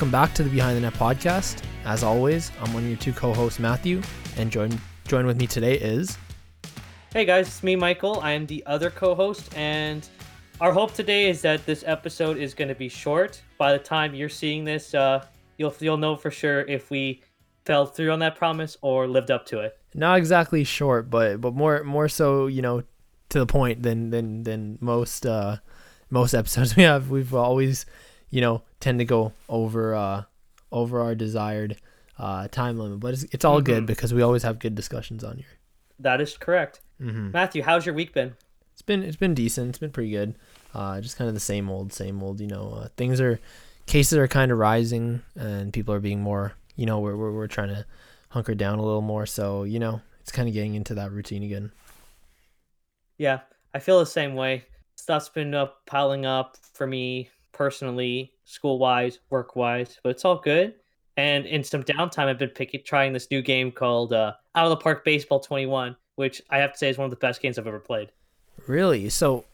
Welcome back to the Behind the Net podcast. As always, I'm one of your two co-hosts, Matthew, and join join with me today is Hey guys, it's me, Michael. I am the other co-host, and our hope today is that this episode is going to be short. By the time you're seeing this, uh, you'll you'll know for sure if we fell through on that promise or lived up to it. not exactly short, but but more more so, you know, to the point than than than most uh most episodes we have. We've always, you know, tend to go over uh over our desired uh time limit, but it's it's all good Mhm. because we always have good discussions on here. That is correct. Mm-hmm. Matthew, how's your week been? It's been it's been decent. It's been pretty good. Uh, just kind of the same old, same old. You know, uh, things are cases are kind of rising, and people are being more. You know, we're we're, we're trying to hunker down a little more. So you know, it's kind of getting into that routine again. Yeah, I feel the same way. Stuff's been up piling up for me personally, school wise, work wise, but it's all good. And in some downtime, I've been picking trying this new game called uh, Out of the Park Baseball 21, which I have to say is one of the best games I've ever played. Really? So,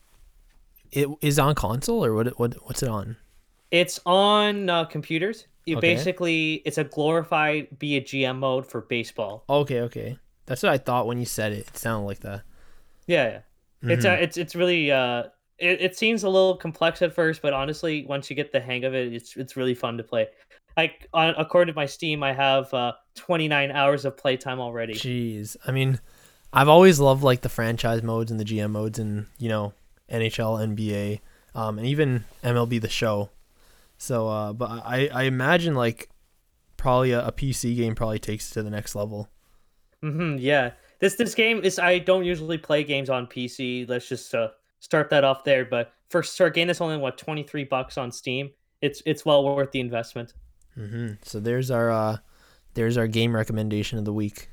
it is on console or what? What what's it on? It's on uh, computers. You Okay. basically it's a glorified be a GM mode for baseball. Okay, okay. That's what I thought when you said it. It sounded like that. Yeah, yeah. It's uh, Mhm. it's it's really uh it, it seems a little complex at first, but honestly, once you get the hang of it, it's it's really fun to play. Like on according to my Steam, I have uh 29 hours of playtime already. Jeez, I mean, I've always loved like the franchise modes and the GM modes and you know NHL, NBA, um, and even MLB the Show. So, uh, but I I imagine like probably a, a PC game probably takes it to the next level. hmm yeah. This this game is I don't usually play games on PC. Let's just uh, start that off there. But for for a game that's only what 23 bucks on Steam, it's it's well worth the investment. hmm So there's our uh, there's our game recommendation of the week.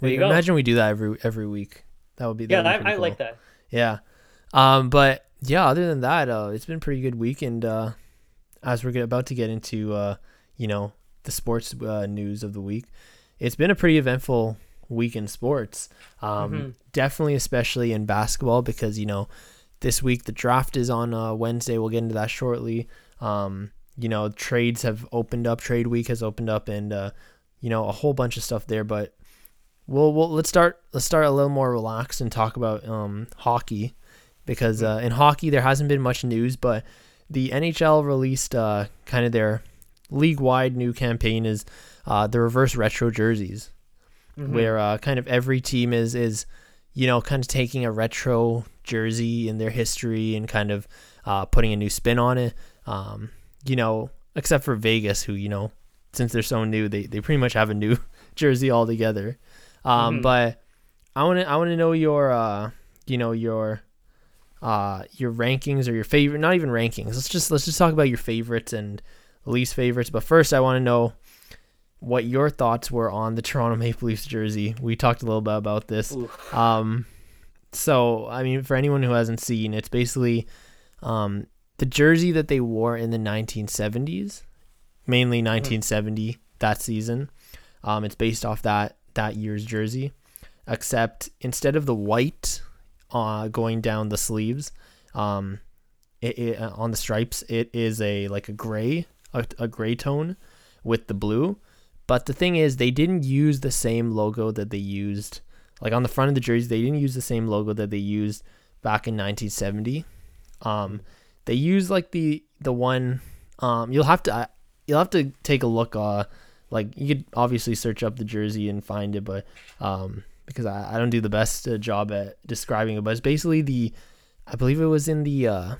We, imagine we do that every every week. That would be Yeah, would be I, I like that. Yeah. Um, but yeah, other than that, uh, it's been a pretty good week. And uh, as we're get, about to get into, uh, you know, the sports uh, news of the week, it's been a pretty eventful week in sports. Um, Mhm. Definitely, especially in basketball, because, you know, this week the draft is on uh, Wednesday. We'll get into that shortly. Um, you know, trades have opened up. Trade week has opened up, and uh, you know, a whole bunch of stuff there. But we'll, we'll let's start let's start a little more relaxed and talk about um, hockey because uh, in hockey there hasn't been much news, but the NHL released uh, kind of their league-wide new campaign is uh, the reverse retro jerseys, Mhm. where uh, kind of every team is is you know kind of taking a retro jersey in their history and kind of uh, putting a new spin on it. Um, you know, except for Vegas, who you know since they're so new, they, they pretty much have a new jersey altogether. Um, Mhm. But I want to I want to know your uh, you know your uh, your rankings or your favorite not even rankings. Let's just let's just talk about your favorites and least favorites. But first, I want to know what your thoughts were on the Toronto Maple Leafs jersey. We talked a little bit about this. Um, so I mean, for anyone who hasn't seen, it's basically um, the jersey that they wore in the 1970s, mainly 1970 that season. Um, it's based off that that year's jersey, except instead of the white uh, going down the sleeves, um, it, it uh, on the stripes, it is a like a gray, a, a gray tone with the blue. But the thing is, they didn't use the same logo that they used like on the front of the jerseys, they didn't use the same logo that they used back in 1970 um they used like the the one um you'll have to uh, you'll have to take a look uh like you could obviously search up the jersey and find it but um because i, I don't do the best uh, job at describing it but it's basically the i believe it was in the uh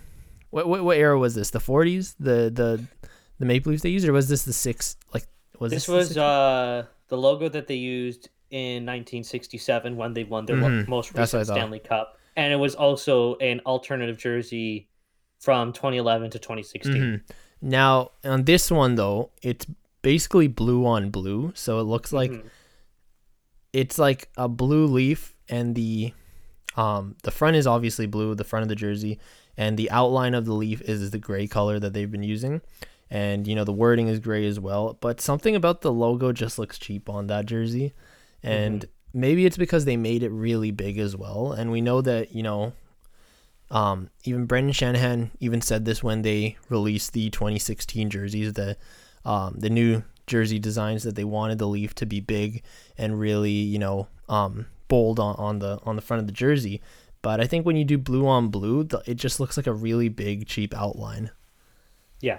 what what, what era was this? The 40s the the the maple leafs they used or was this the six like was this the was 60s? uh the logo that they used in 1967 when they won their Mhm. most That's what I recent. Stanley Cup, and it was also an alternative jersey from 2011 to 2016. Mhm. Now on this one though, it's basically blue on blue, so it looks like Mhm. it's like a blue leaf, and the um the front is obviously blue, the front of the jersey, and the outline of the leaf is the gray color that they've been using, and you know the wording is gray as well. But something about the logo just looks cheap on that jersey, and maybe it's because they made it really big as well, and we know that you know um, even Brendan Shanahan even said this when they released the 2016 jerseys that um, the new jersey designs that they wanted the leaf to be big and really, you know, um, bold on, on the on the front of the jersey. But I think when you do blue on blue, the, it just looks like a really big, cheap outline. Yeah.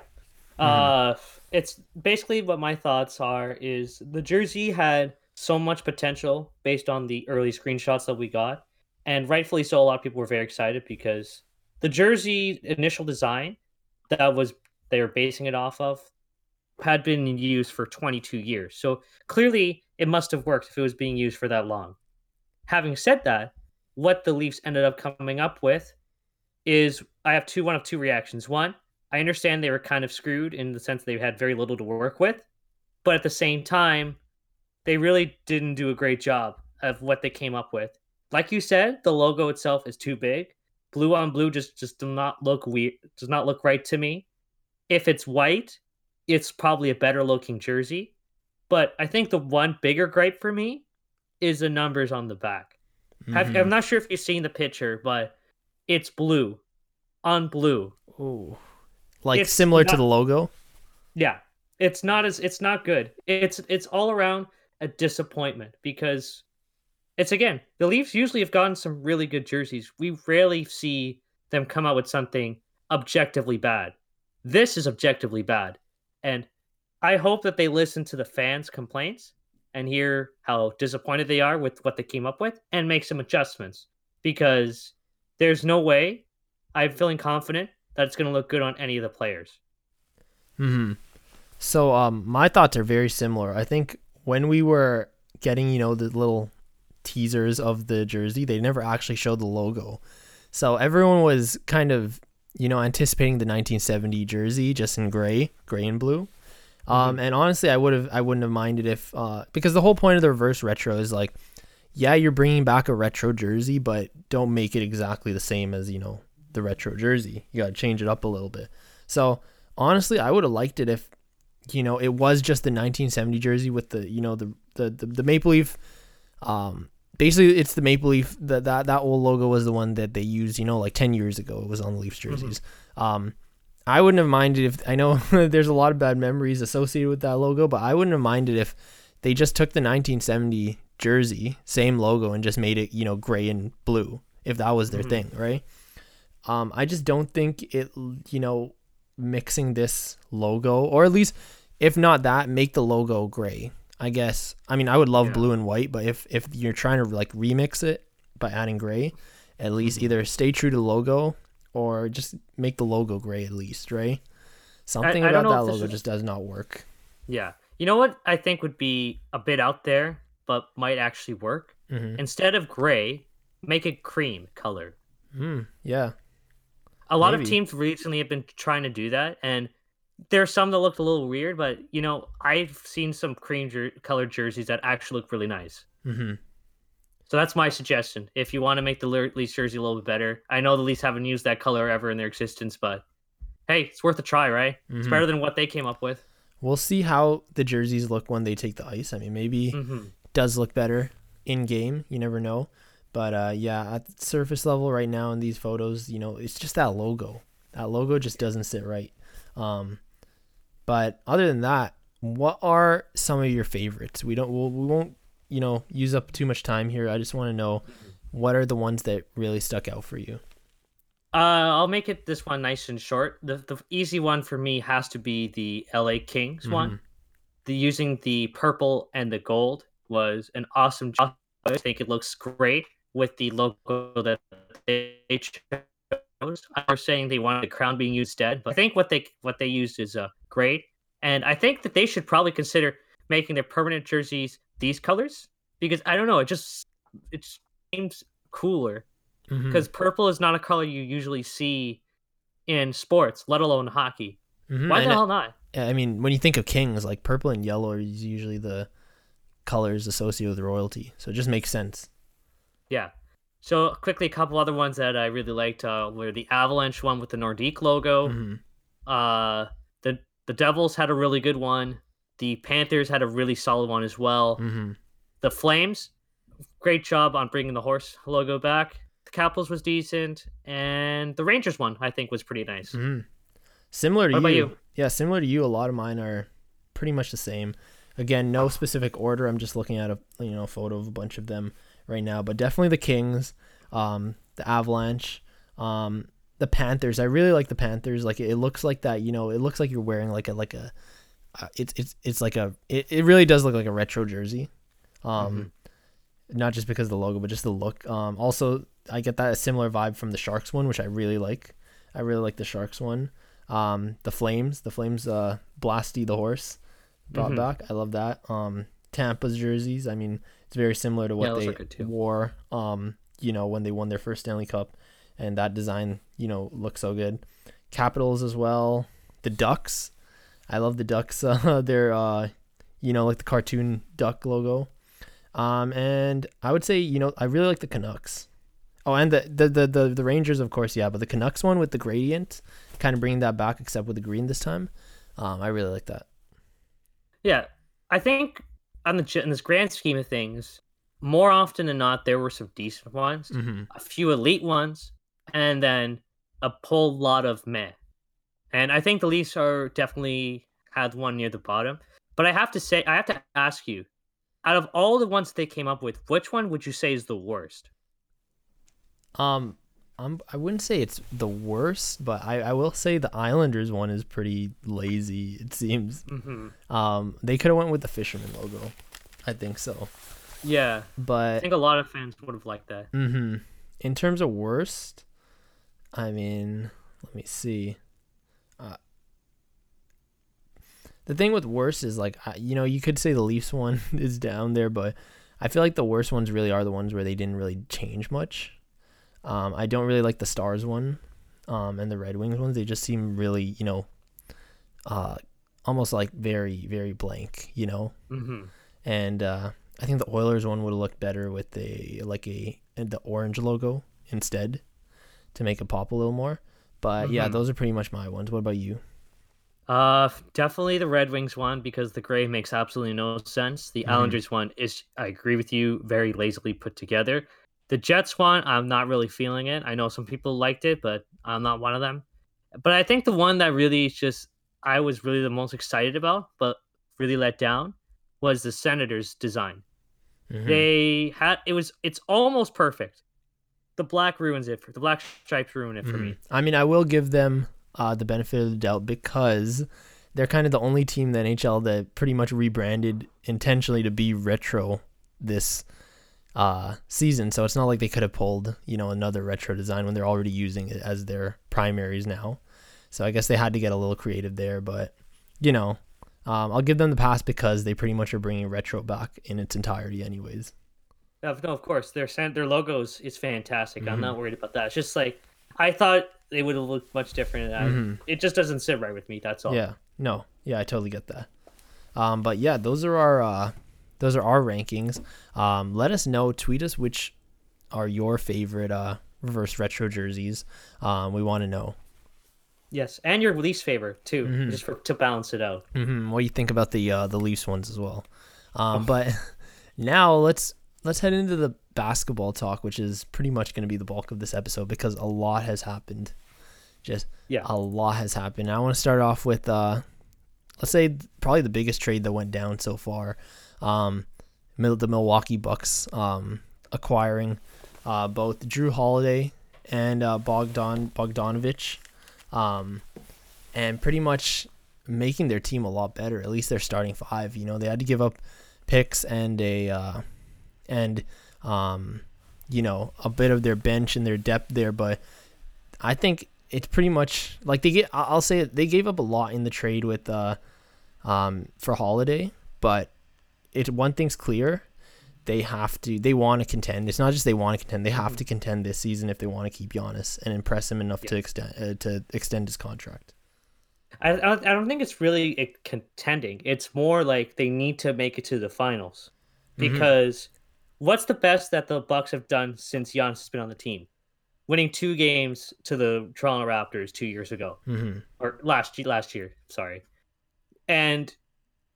Uh, it's basically what my thoughts are is the jersey had so much potential based on the early screenshots that we got. And rightfully so, a lot of people were very excited because the jersey initial design that was they were basing it off of had been in use for 22 years. So clearly it must have worked if it was being used for that long. Having said that, what the Leafs ended up coming up with is I have two one of two reactions. One, I understand they were kind of screwed in the sense they had very little to work with, but at the same time, they really didn't do a great job of what they came up with. Like you said, the logo itself is too big. Blue on blue just just does not look weird. Does not look right to me. If it's white, it's probably a better looking jersey. But I think the one bigger gripe for me is the numbers on the back. Mm-hmm. I'm not sure if you've seen the picture, but it's blue on blue. Ooh. Like It's similar to the logo. Yeah, it's not as it's not good. It's it's all around a disappointment because it's again the Leafs usually have gotten some really good jerseys. We rarely see them come out with something objectively bad. This is objectively bad, and I hope that they listen to the fans' complaints and hear how disappointed they are with what they came up with and make some adjustments because there's no way I'm feeling confident that it's going to look good on any of the players. hmm So um, my thoughts are very similar. I think when we were getting, you know, the little teasers of the jersey, they never actually showed the logo. So everyone was kind of, you know, anticipating the 1970 jersey just in gray, gray and blue. Um, and honestly, I would have, I wouldn't have minded if, uh, because the whole point of the reverse retro is like, yeah, you're bringing back a retro jersey, but don't make it exactly the same as you know the retro jersey. You gotta change it up a little bit. So honestly, I would have liked it if you know it was just the 1970 jersey with the you know the the the, the maple leaf. Um, basically, it's the maple leaf. That that that old logo was the one that they used. You know, like 10 years ago, it was on the Leafs jerseys. Um, I wouldn't have minded if I know there's a lot of bad memories associated with that logo, but I wouldn't have minded if they just took the 1970 jersey, same logo, and just made it you know gray and blue if that was their Mhm. thing, right? Um, I just don't think it, you know, mixing this logo, or at least if not that, make the logo gray. I guess. I mean, I would love Yeah. blue and white, but if if you're trying to like remix it by adding gray, at least Mhm. either stay true to the logo or just make the logo gray at least, right? Something I don't about that logo is- just does not work. Yeah. You know what I think would be a bit out there, but might actually work? hmm Instead of gray, make it cream color. Mm, yeah. A lot Maybe. of teams recently have been trying to do that, and there's some that looked a little weird, but you know, I've seen some cream jer- colored jerseys that actually look really nice. hmm So that's my suggestion. If you want to make the Le- Leafs jersey a little bit better, I know the Leafs haven't used that color ever in their existence, but hey, it's worth a try, right? It's Mhm. better than what they came up with. We'll see how the jerseys look when they take the ice. I mean, maybe hmm does look better in game. You never know. But uh, yeah, at surface level right now in these photos, you know, it's just that logo. That logo just doesn't sit right. Um, but other than that, what are some of your favorites? We don't. We'll, we won't. You know, use up too much time here. I just want to know what are the ones that really stuck out for you. Uh, I'll make it this one nice and short. The the easy one for me has to be the LA Kings one. The using the purple and the gold was an awesome job. I think it looks great with the logo that they chose. Was saying they wanted the crown being used instead, but I think what they what they used is uh, great. And I think that they should probably consider making their permanent jerseys these colors because I don't know, it just it seems cooler because purple is not a color you usually see in sports, let alone hockey. Mhm. Why And the hell not? I mean, when you think of kings, like purple and yellow are usually the colors associated with royalty, so it just makes sense. Yeah. So quickly, a couple other ones that I really liked uh, were the Avalanche one with the Nordique logo. Mhm. Uh, the the Devils had a really good one. The Panthers had a really solid one as well. Mhm. The Flames, great job on bringing the horse logo back. The Capitals was decent, and the Rangers one I think was pretty nice. Mhm. Similar to you. you? Yeah, similar to you. A lot of mine are pretty much the same. Again, no specific order. I'm just looking at a you know photo of a bunch of them right now, but definitely the Kings, um, the Avalanche, um, the Panthers. I really like the Panthers. Like it looks like that. You know, it looks like you're wearing like a like a. Uh, it's it's it's like a. It, it really does look like a retro jersey. Um, not just because of the logo, but just the look. Um, also I get that a similar vibe from the Sharks one, which I really like. I really like the Sharks one. Um, the Flames, the Flames, uh, Blasty the horse brought Mhm. back. I love that. Um, Tampa's jerseys. I mean, it's very similar to what those they are good too. wore. Um, you know, when they won their first Stanley Cup, and that design, you know, looks so good. Capitals as well. The Ducks. I love the Ducks. Uh, they're, uh, you know, like the cartoon duck logo. Um, and I would say, you know, I really like the Canucks. Oh, and the the, the the the Rangers, of course, yeah, but the Canucks one with the gradient, kind of bringing that back, except with the green this time. Um, I really like that. Yeah, I think on the in this grand scheme of things, more often than not, there were some decent ones, Mm-hmm. a few elite ones, and then a whole lot of meh. And I think the Leafs are definitely had one near the bottom. But I have to say, I have to ask you, out of all the ones they came up with, which one would you say is the worst? Um, I'm I wouldn't say it's the worst, but I I will say the Islanders one is pretty lazy. It seems. hmm Um, they could have went with the Fisherman logo. I think so, Yeah, but I think a lot of fans would have liked that. hmm In terms of worst, I mean, let me see. Uh, the thing with worst is like, you know, you could say the Leafs one is down there, but I feel like the worst ones really are the ones where they didn't really change much. Um, I don't really like the Stars one, um, and the Red Wings ones. They just seem really, you know, uh, almost like very, very blank, you know hmm and uh, I think the Oilers one would have looked better with a like a the orange logo instead to make it pop a little more. But yeah, Mhm. those are pretty much my ones. What about you? Uh, definitely the Red Wings one because the gray makes absolutely no sense. The Mhm. Islanders one is, I agree with you, very lazily put together. The Jets one, I'm not really feeling it. I know some people liked it, but I'm not one of them. But I think the one that really just I was really the most excited about, but really let down, was the Senators' design. Mhm. They had it was it's almost perfect. The black ruins it for the black stripes ruin it for me. Mhm. I mean, I will give them uh, the benefit of the doubt because they're kind of the only team in the NHL that pretty much rebranded intentionally to be retro this uh, season. So it's not like they could have pulled, you know, another retro design when they're already using it as their primaries now. So I guess they had to get a little creative there, but you know, um, I'll give them the pass because they pretty much are bringing retro back in its entirety, anyways. No, of course. Their their logos is fantastic. Mhm. I'm not worried about that. It's just like I thought they would have looked much different. I, Mhm. It just doesn't sit right with me. That's all. Yeah. No. Yeah, I totally get that. Um, but yeah, those are our uh, those are our rankings. Um, let us know. Tweet us which are your favorite uh, reverse retro jerseys. Um, we want to know Yes, and your least favorite too, Mhm. just for to balance it out. hmm what do you think about the uh, the Leafs ones as well. Um, but now let's let's head into the basketball talk, which is pretty much going to be the bulk of this episode because a lot has happened. Just Yeah. a lot has happened. I want to start off with uh, let's say probably the biggest trade that went down so far. Um, the Milwaukee Bucks um, acquiring uh, both Jrue Holiday and uh, Bogdan Bogdanovich, um, and pretty much making their team a lot better. At least their starting five. You know, they had to give up picks and a uh, and um, you know a bit of their bench and their depth there, but I think it's pretty much like they get. I'll say it, they gave up a lot in the trade with uh, um, for Holiday, but it one thing's clear. They have to. They want to contend. It's not just they want to contend. They have to contend this season if they want to keep Giannis and impress him enough to extend uh, to extend his contract. I, I don't think it's really contending. It's more like they need to make it to the finals Mhm. because what's the best that the Bucks have done since Giannis has been on the team? Winning two games to the Toronto Raptors two years ago. Mm-hmm. or last last year, sorry. And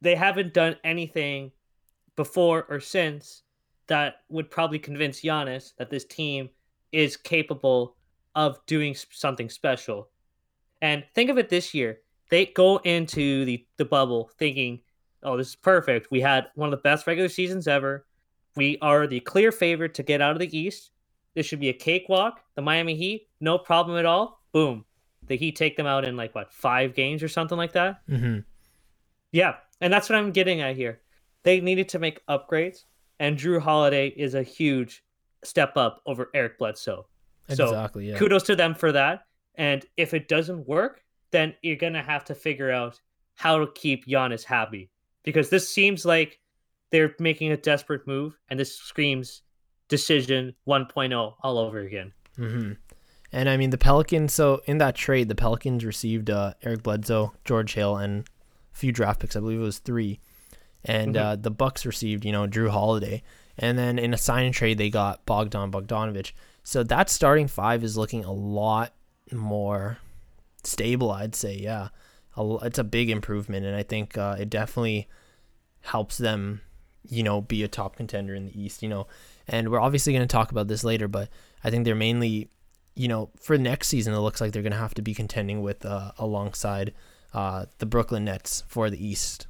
they haven't done anything before or since that would probably convince Giannis that this team is capable of doing something special. And think of it this year. They go into the, the bubble thinking oh, this is perfect. We had one of the best regular seasons ever. We are the clear favorite to get out of the East. This should be a cakewalk. The Miami Heat, no problem at all. Boom. The Heat take them out in like what, five games or something like that? Mm-hmm. Yeah. And that's what I'm getting at here. They needed to make upgrades, and Jrue Holiday is a huge step up over Eric Bledsoe. So Exactly. Yeah. kudos to them for that. And if it doesn't work, then you're gonna have to figure out how to keep Giannis happy because this seems like they're making a desperate move, and this screams decision 1.0 all over again. Mm-hmm. And I mean the Pelicans. So in that trade, the Pelicans received uh, Eric Bledsoe, George Hill, and a few draft picks. I believe it was three. And Mhm. uh, the Bucks received, you know, Jrue Holiday. And then in a sign and trade, they got Bogdan Bogdanovich. So that starting five is looking a lot more stable, I'd say. Yeah, it's a big improvement, and I think uh, it definitely helps them, you know, be a top contender in the East. You know, and we're obviously going to talk about this later, but I think they're mainly, you know, for next season, it looks like they're going to have to be contending with uh, alongside uh, the Brooklyn Nets for the East.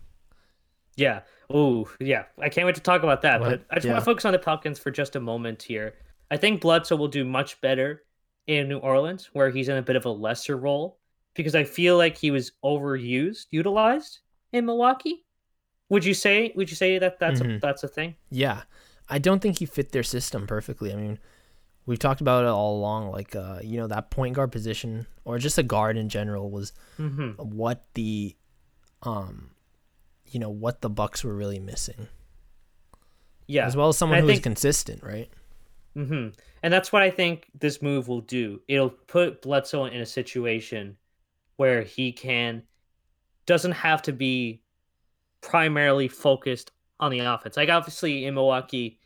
Yeah. Oh, yeah. I can't wait to talk about that. What? But I just Yeah. want to focus on the Pelicans for just a moment here. I think Bledsoe will do much better in New Orleans, where he's in a bit of a lesser role, because I feel like he was overused, utilized in Milwaukee. Would you say? Would you say that that's a, Mhm. that's a thing? Yeah, I don't think he fit their system perfectly. I mean, we've talked about it all along. Like, uh, you know, that point guard position or just a guard in general was hmm what the, um, you know, what the Bucks were really missing, Yeah. as well as someone I who was think- consistent, right? Mm-hmm. And that's what I think this move will do. It'll put Bledsoe in a situation where he can doesn't have to be primarily focused on the offense. Like obviously in Milwaukee,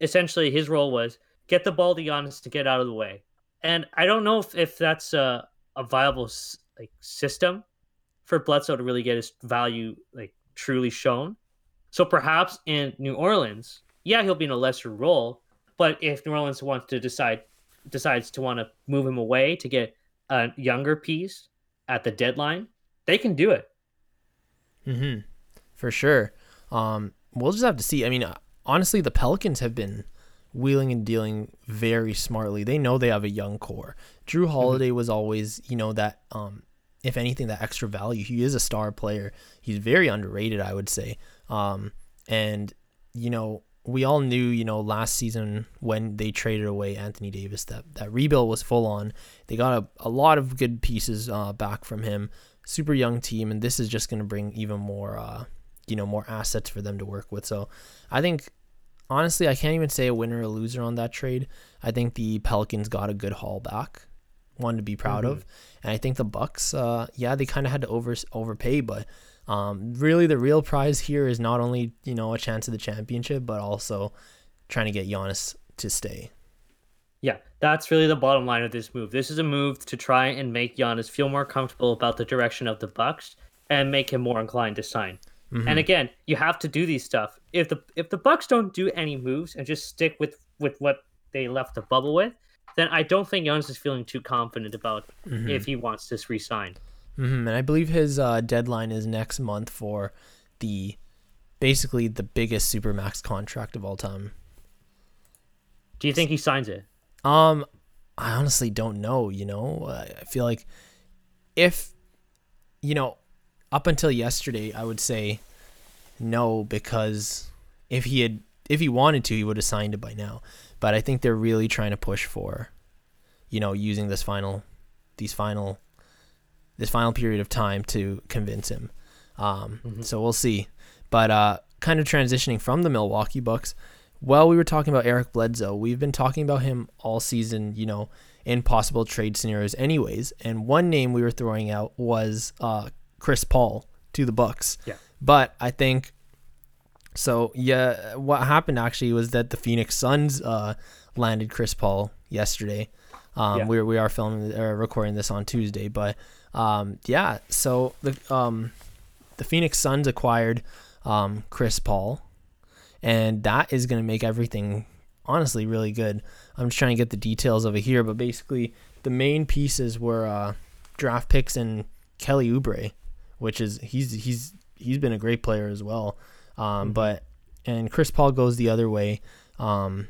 essentially his role was get the ball to Giannis to get out of the way. And I don't know if, if that's a, a viable like system for Bledsoe to really get his value like truly shown. So perhaps in New Orleans, yeah, he'll be in a lesser role, but if New Orleans wants to decide decides to want to move him away to get a younger piece at the deadline, they can do it. Mm-hmm. For sure. Um, we'll just have to see. I mean, honestly, the Pelicans have been wheeling and dealing very smartly. They know they have a young core. Jrue Holiday was always, you know, that um, if anything, that extra value. He is a star player. He's very underrated, I would say. Um, and you know, we all knew, you know, last season when they traded away Anthony Davis, that that rebuild was full on. They got a, a lot of good pieces uh, back from him. Super young team, and this is just going to bring even more, uh, you know, more assets for them to work with. So, I think honestly, I can't even say a winner or a loser on that trade. I think the Pelicans got a good haul back, one to be proud of, and I think the Bucks, uh, yeah, they kind of had to over overpay, but um, really the real prize here is not only you know a chance at the championship, but also trying to get Giannis to stay. Yeah, that's really the bottom line of this move. This is a move to try and make Giannis feel more comfortable about the direction of the Bucks and make him more inclined to sign. Mhm. And again, you have to do these stuff. If the if the Bucks don't do any moves and just stick with with what they left the bubble with, then I don't think Giannis is feeling too confident about Mhm. if he wants this re-signed. hmm And I believe his uh, deadline is next month for the basically the biggest supermax contract of all time. Do you think he signs it? Um, I honestly don't know. You know, I feel like if you know, up until yesterday, I would say no because if he had, if he wanted to, he would have signed it by now. But I think they're really trying to push for, you know, using this final, these final, this final period of time to convince him. Um, Mhm. so we'll see. But uh, kind of transitioning from the Milwaukee Bucks, well, we were talking about Eric Bledsoe. We've been talking about him all season, you know, in possible trade scenarios, anyways. And one name we were throwing out was uh, Chris Paul to the Bucks. Yeah. But I think so. Yeah, what happened actually was that the Phoenix Suns uh, landed Chris Paul yesterday. Um, Yeah. we we are filming or recording this on Tuesday, but um, yeah. So the um, the Phoenix Suns acquired um, Chris Paul, and that is going to make everything honestly really good. I'm just trying to get the details over here, but basically the main pieces were uh, draft picks and Kelly Oubre, which is he's he's he's been a great player as well. Um, Mm-hmm. but and Chris Paul goes the other way um,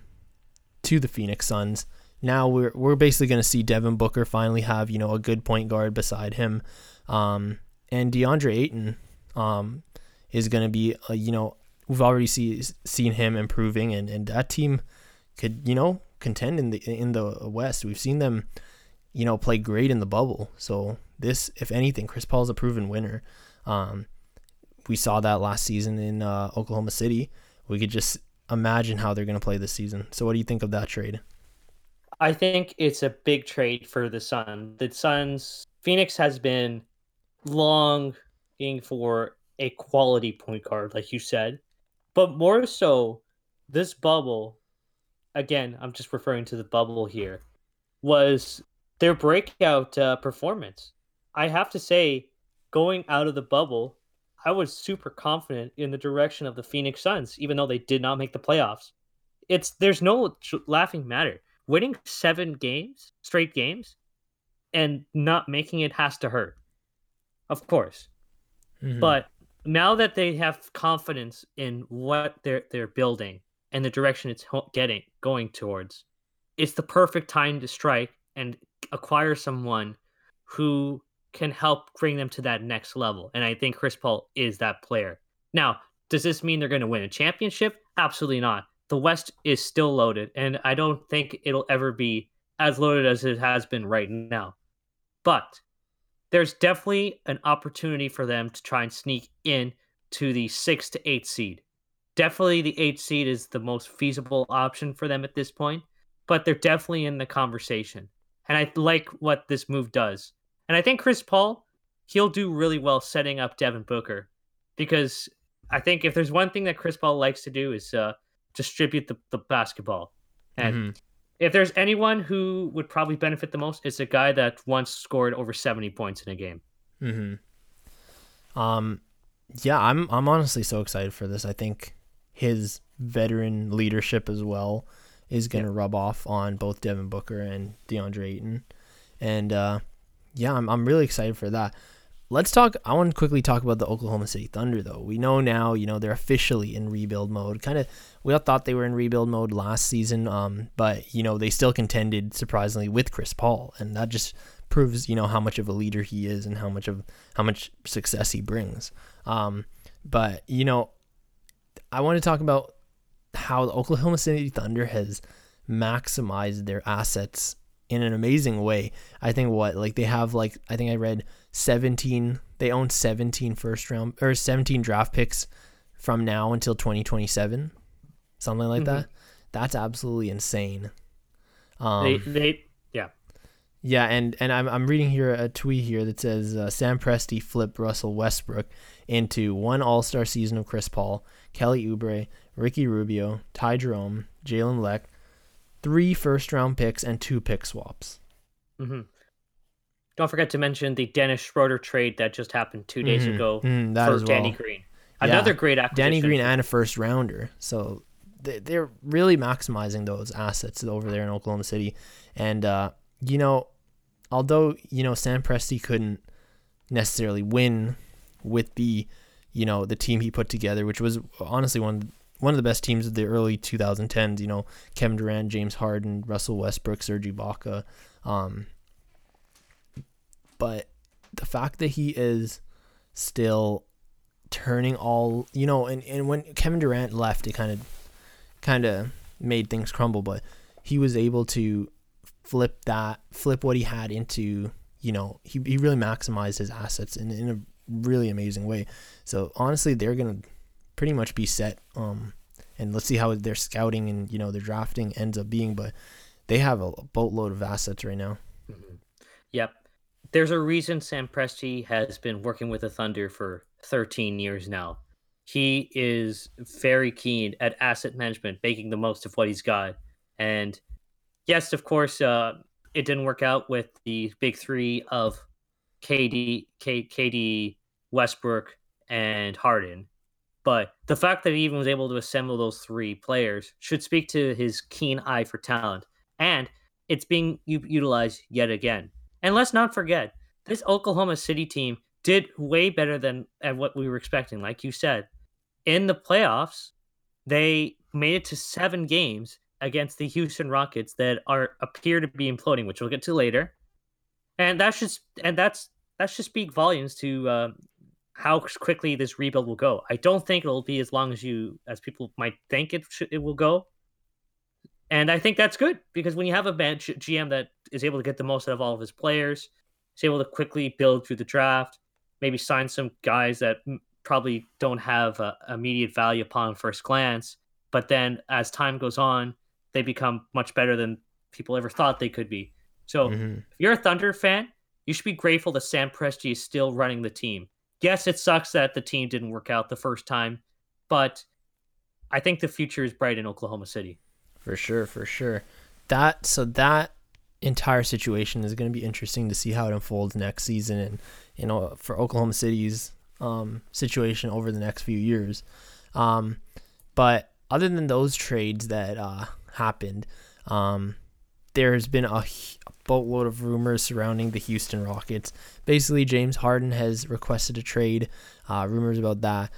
to the Phoenix Suns. Now we're we're basically going to see Devin Booker finally have you know a good point guard beside him, um, and DeAndre Ayton um, is going to be uh, you know we've already see, seen him improving, and, and that team could you know contend in the in the West. We've seen them you know play great in the bubble. So this, if anything, Chris Paul's a proven winner. Um, we saw that last season in uh, Oklahoma City. We could just imagine how they're going to play this season. So what do you think of that trade? I think it's a big trade for the Sun. The Suns, Phoenix has been longing for a quality point guard, like you said, but more so, this bubble. Again, I'm just referring to the bubble here. Was their breakout uh, performance? I have to say, going out of the bubble, I was super confident in the direction of the Phoenix Suns, even though they did not make the playoffs. It's there's no laughing matter winning seven games, straight games, and not making it has to hurt. Of course. Mhm. But now that they have confidence in what they're they're building and the direction it's getting going towards, it's the perfect time to strike and acquire someone who can help bring them to that next level. And I think Chris Paul is that player. Now, does this mean they're going to win a championship? Absolutely not. The West is still loaded, and I don't think it'll ever be as loaded as it has been right now. But there's definitely an opportunity for them to try and sneak in to the six to eight seed. Definitely the eight seed is the most feasible option for them at this point, but they're definitely in the conversation. And I like what this move does. And I think Chris Paul, he'll do really well setting up Devin Booker because I think if there's one thing that Chris Paul likes to do is uh, distribute the, the basketball. And Mhm. if there's anyone who would probably benefit the most, it's a guy that once scored over 70 points in a game. Mm-hmm. Um, yeah, I'm I'm honestly so excited for this. I think his veteran leadership as well is going to rub off on both Devin Booker and DeAndre Ayton, and uh, yeah, I'm I'm really excited for that. Let's talk. I want to quickly talk about the Oklahoma City Thunder, though. We know now, you know, they're officially in rebuild mode. Kind of, we all thought they were in rebuild mode last season, um, but you know, they still contended surprisingly with Chris Paul, and that just proves, you know, how much of a leader he is and how much of how much success he brings. Um, but you know, I want to talk about how the Oklahoma City Thunder has maximized their assets in an amazing way. I think what like they have like I think I read 17 they own 17 first round or 17 draft picks from now until 2027. Something like Mhm. that. That's absolutely insane. Um, they, they, yeah. yeah, and and I'm I'm reading here a tweet here that says uh, Sam Presti flipped Russell Westbrook into one All Star season of Chris Paul, Kelly Oubre, Ricky Rubio, Ty Jerome, Jalen Lecque, three first round picks and two pick swaps. hmm Don't forget to mention the Dennis Schroeder trade that just happened two days Mhm. ago Mhm, that for as Danny well. Green. Yeah. Another great acquisition. Danny Green and a first rounder. So they- they're really maximizing those assets over there in Oklahoma City. And, uh, you know, although, you know, Sam Presti couldn't necessarily win with the, you know, the team he put together, which was honestly one one of the best teams of the early 2010s, you know, Kevin Durant, James Harden, Russell Westbrook, Serge Ibaka. Um, but the fact that he is still turning all you know and, and when Kevin Durant left it kind of kind of made things crumble but he was able to flip that flip what he had into you know he, he really maximized his assets in, in a really amazing way so honestly they're gonna pretty much be set um and let's see how their scouting and you know their drafting ends up being but they have a boatload of assets right now Yep. There's a reason Sam Presti has been working with the Thunder for 13 years now. He is very keen at asset management, making the most of what he's got. And yes, of course, uh, it didn't work out with the big three of KD, K, KD, Westbrook, and Harden. But the fact that he even was able to assemble those three players should speak to his keen eye for talent. And it's being utilized yet again. And let's not forget, this Oklahoma City team did way better than at what we were expecting. Like you said, in the playoffs, they made it to seven games against the Houston Rockets that are appear to be imploding, which we'll get to later. And that's just and that's that should speak volumes to uh, how quickly this rebuild will go. I don't think it'll be as long as you as people might think it should, it will go. And I think that's good because when you have a bench GM that is able to get the most out of all of his players, is able to quickly build through the draft, maybe sign some guys that probably don't have a, immediate value upon first glance, but then as time goes on, they become much better than people ever thought they could be. So mm-hmm. if you're a Thunder fan, you should be grateful that Sam Presti is still running the team. Yes, it sucks that the team didn't work out the first time, but I think the future is bright in Oklahoma City. For sure, for sure. That so that entire situation is going to be interesting to see how it unfolds next season and you know for Oklahoma City's um, situation over the next few years. Um, but other than those trades that uh, happened, um, there's been a, a boatload of rumors surrounding the Houston Rockets. Basically, James Harden has requested a trade. Uh, rumors about that.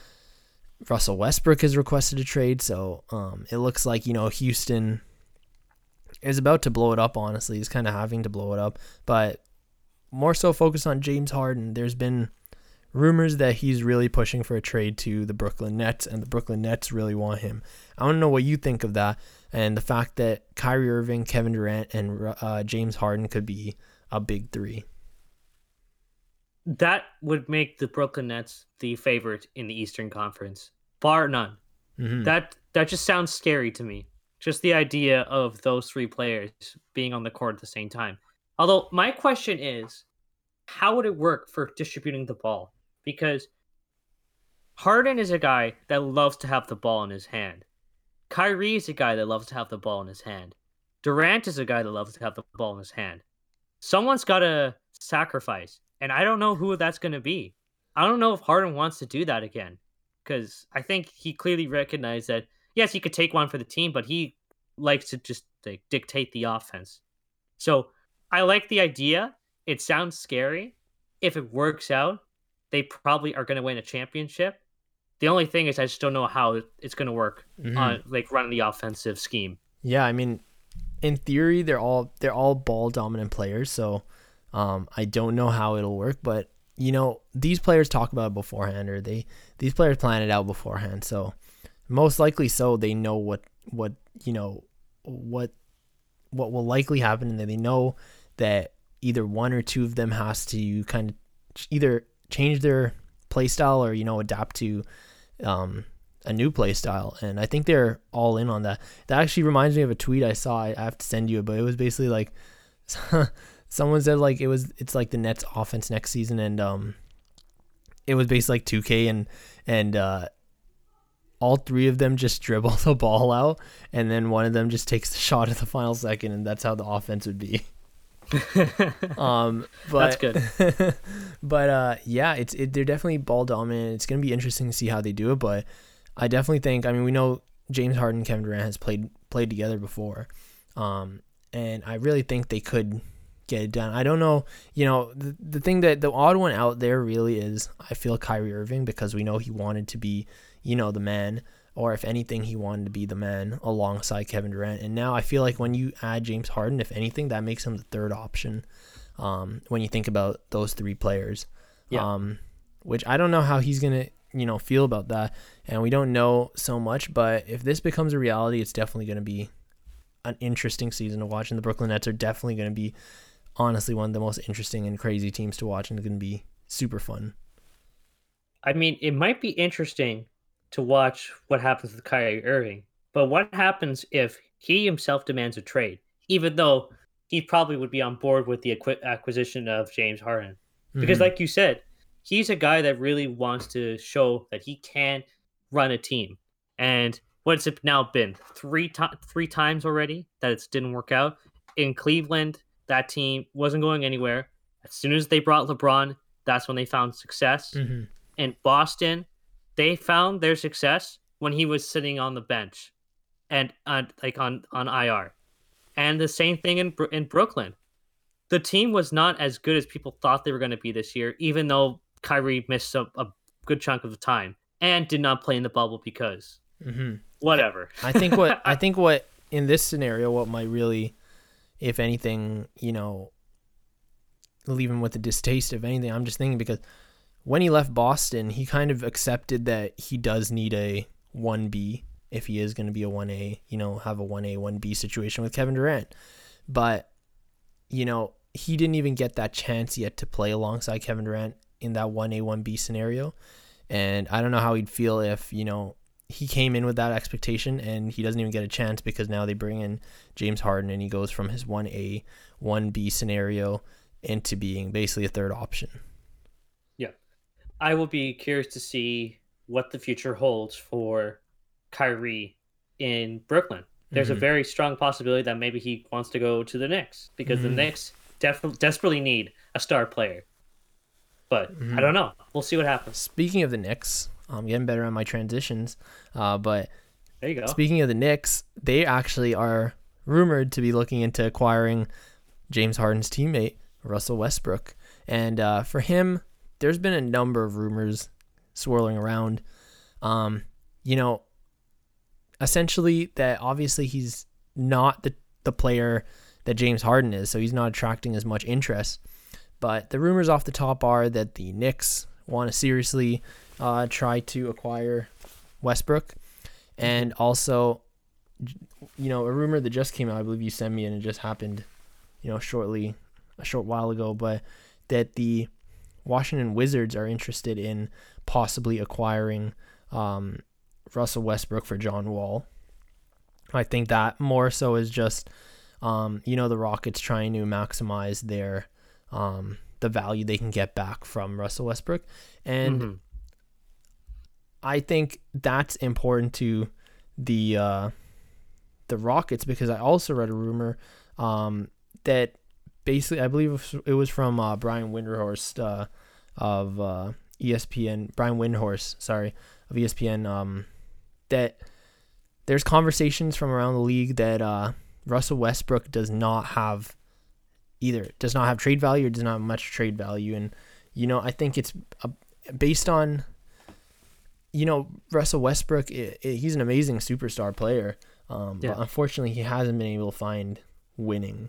Russell Westbrook has requested a trade, so um, it looks like you know Houston is about to blow it up. Honestly, he's kind of having to blow it up, but more so focused on James Harden. There's been rumors that he's really pushing for a trade to the Brooklyn Nets, and the Brooklyn Nets really want him. I to know what you think of that, and the fact that Kyrie Irving, Kevin Durant, and uh, James Harden could be a big three that would make the Brooklyn Nets the favorite in the Eastern Conference, bar none. Mm-hmm. That that just sounds scary to me. Just the idea of those three players being on the court at the same time. Although my question is, how would it work for distributing the ball? Because Harden is a guy that loves to have the ball in his hand. Kyrie is a guy that loves to have the ball in his hand. Durant is a guy that loves to have the ball in his hand. Someone's got to sacrifice. And I don't know who that's going to be. I don't know if Harden wants to do that again because I think he clearly recognized that yes, he could take one for the team, but he likes to just like dictate the offense. So I like the idea. It sounds scary. If it works out, they probably are going to win a championship. The only thing is, I just don't know how it's going to work mm-hmm. on like running the offensive scheme. Yeah, I mean, in theory, they're all they're all ball dominant players, so um, I don't know how it'll work, but you know these players talk about it beforehand, or they these players plan it out beforehand. So most likely, so they know what what you know what what will likely happen, and they know that either one or two of them has to kind of either change their play style or you know adapt to um, a new play style and i think they're all in on that. That actually reminds me of a tweet i saw. I have to send you but it was basically like someone said like it was it's like the Nets offense next season and um it was basically like 2K and and uh all three of them just dribble the ball out and then one of them just takes the shot at the final second and that's how the offense would be. um but that's good. but uh yeah, it's it, they're definitely ball dominant. It's going to be interesting to see how they do it, but I definitely think I mean we know James Harden and Kevin Durant has played played together before. Um and I really think they could get it done. I don't know, you know, the, the thing that the odd one out there really is I feel Kyrie Irving because we know he wanted to be, you know, the man, or if anything, he wanted to be the man alongside Kevin Durant. And now I feel like when you add James Harden, if anything, that makes him the third option um, when you think about those three players. Yeah. Um, which I don't know how he's going to, you know, feel about that. And we don't know so much, but if this becomes a reality, it's definitely going to be an interesting season to watch. And the Brooklyn Nets are definitely going to be honestly one of the most interesting and crazy teams to watch and it's going to be super fun. I mean, it might be interesting to watch what happens with Kyrie Irving, but what happens if he himself demands a trade, even though he probably would be on board with the acquisition of James Harden? Because, mm-hmm. like you said, he's a guy that really wants to show that he can run a team. And what's it now been three to- three times already that it didn't work out in Cleveland that team wasn't going anywhere. As soon as they brought LeBron, that's when they found success. Mm-hmm. In Boston, they found their success when he was sitting on the bench and uh, like on on IR. And the same thing in in Brooklyn. The team was not as good as people thought they were going to be this year, even though Kyrie missed a, a good chunk of the time and did not play in the bubble because Mm-hmm. whatever. I think what I think what in this scenario, what might really, if anything, you know, leave him with a distaste of anything. I'm just thinking because when he left Boston, he kind of accepted that he does need a one B if he is going to be a one A. You know, have a one A one B situation with Kevin Durant, but you know he didn't even get that chance yet to play alongside Kevin Durant in that one A one B scenario, and I don't know how he'd feel if you know he came in with that expectation and he doesn't even get a chance because now they bring in James Harden and he goes from his 1A, 1B scenario into being basically a third option. I will be curious to see what the future holds for Kyrie in Brooklyn. There's a Mhm. very strong possibility that maybe he wants to go to the Knicks because the Mhm. Knicks def- desperately need a star player. But Mhm. I don't know. We'll see what happens. Speaking of the Knicks, I'm getting better on my transitions, uh, but There you go. Speaking of the Knicks, they actually are rumored to be looking into acquiring James Harden's teammate, Russell Westbrook. And uh, for him, there's been a number of rumors swirling around. Um, you know, essentially that obviously he's not the, the player that James Harden is, so he's not attracting as much interest. But the rumors off the top are that the Knicks want to seriously uh, try to acquire Westbrook. And also, you know, a rumor that just came out, I believe you sent me, and it just happened, you know, shortly, a short while ago, but that the Washington Wizards are interested in possibly acquiring um, Russell Westbrook for John Wall. I think that more so is just, um, you know, the Rockets trying to maximize their um, the value they can get back from Russell Westbrook, and Mhm. I think that's important to the uh, the Rockets because I also read a rumor um, that basically I believe it was- from uh, Brian Windhorst uh, of uh, ESPN. Brian Windhorst, sorry, of ESPN. Um, that there's conversations from around the league that uh, Russell Westbrook does not have either does not have trade value or does not have much trade value, and you know I think it's uh, based on you know, Russell Westbrook, i i he's an amazing superstar player. Um, Yeah. But unfortunately, he hasn't been able to find winning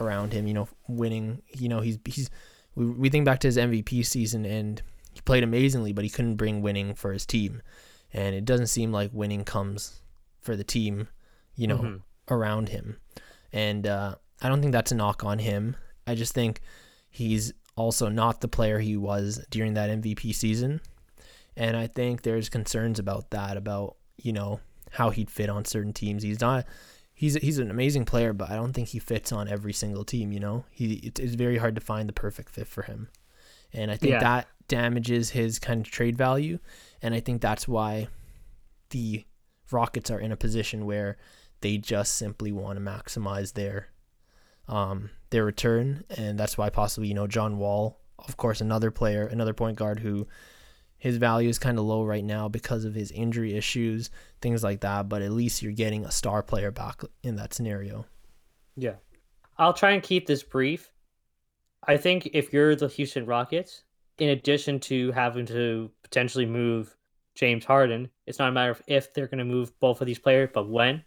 around him. You know, winning. You know, he's he's. We, we think back to his MVP season, and he played amazingly, but he couldn't bring winning for his team. And it doesn't seem like winning comes for the team, you know, Mhm. around him. And uh, I don't think that's a knock on him. I just think he's also not the player he was during that MVP season. And I think there's concerns about that, about, you know, how he'd fit on certain teams. He's not he's he's an amazing player, but I don't think he fits on every single team, you know. He it, it's very hard to find the perfect fit for him. And I think Yeah. that damages his kind of trade value, and I think that's why the Rockets are in a position where they just simply want to maximize their um their return and that's why possibly you know John Wall of course another player another point guard who his value is kind of low right now because of his injury issues things like that but at least you're getting a star player back in that scenario Yeah. I'll try and keep this brief. I think if you're the Houston Rockets, in addition to having to potentially move James Harden, it's not a matter of if they're going to move both of these players, but when.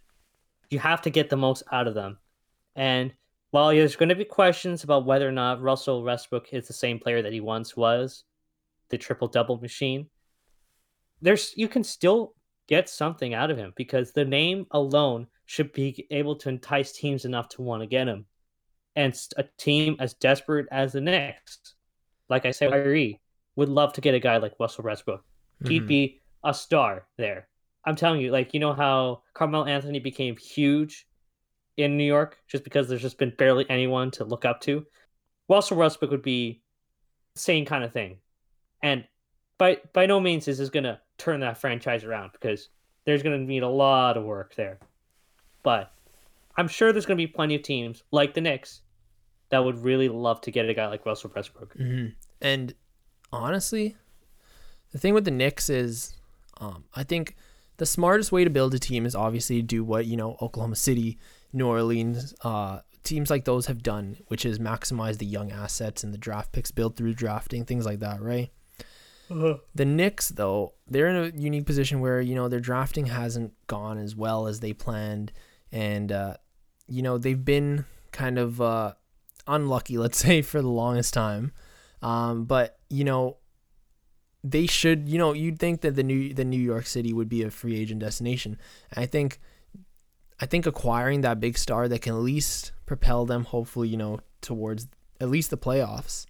You have to get the most out of them. And while there's going to be questions about whether or not Russell Westbrook is the same player that he once was, the triple double machine, there's you can still get something out of him because the name alone should be able to entice teams enough to want to get him. And a team as desperate as the Knicks, like I said, Kyrie would love to get a guy like Russell Westbrook. He'd Mhm. be a star there. I'm telling you, like you know how Carmelo Anthony became huge in New York just because there's just been barely anyone to look up to. Russell Westbrook would be the same kind of thing, and by by no means is this gonna turn that franchise around because there's gonna need a lot of work there. But I'm sure there's gonna be plenty of teams like the Knicks that would really love to get a guy like Russell Westbrook. hmm And honestly, the thing with the Knicks is, um, I think the smartest way to build a team is obviously do what you know Oklahoma City, New Orleans, uh, teams like those have done, which is maximize the young assets and the draft picks built through drafting, things like that, right? Uh-huh. The Knicks, though, they're in a unique position where you know their drafting hasn't gone as well as they planned, and uh, you know they've been kind of uh, unlucky, let's say, for the longest time. Um, but you know, they should. You know, you'd think that the new the New York City would be a free agent destination. And I think, I think acquiring that big star that can at least propel them, hopefully, you know, towards at least the playoffs,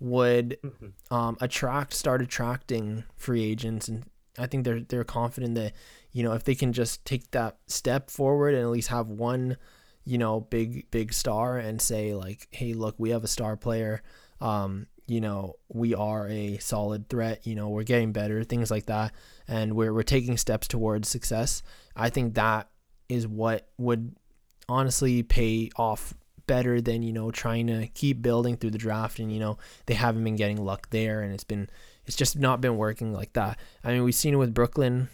would Mhm. um, attract start attracting free agents and I think they're they're confident that you know if they can just take that step forward and at least have one you know big big star and say like hey look we have a star player. Um you know we are a solid threat. You know we're getting better things like that. And we're we're taking steps towards success. I think that is what would honestly pay off better than you know trying to keep building through the draft and you know they haven't been getting luck there and it's been it's just not been working like that. I mean, we've seen it with Brooklyn.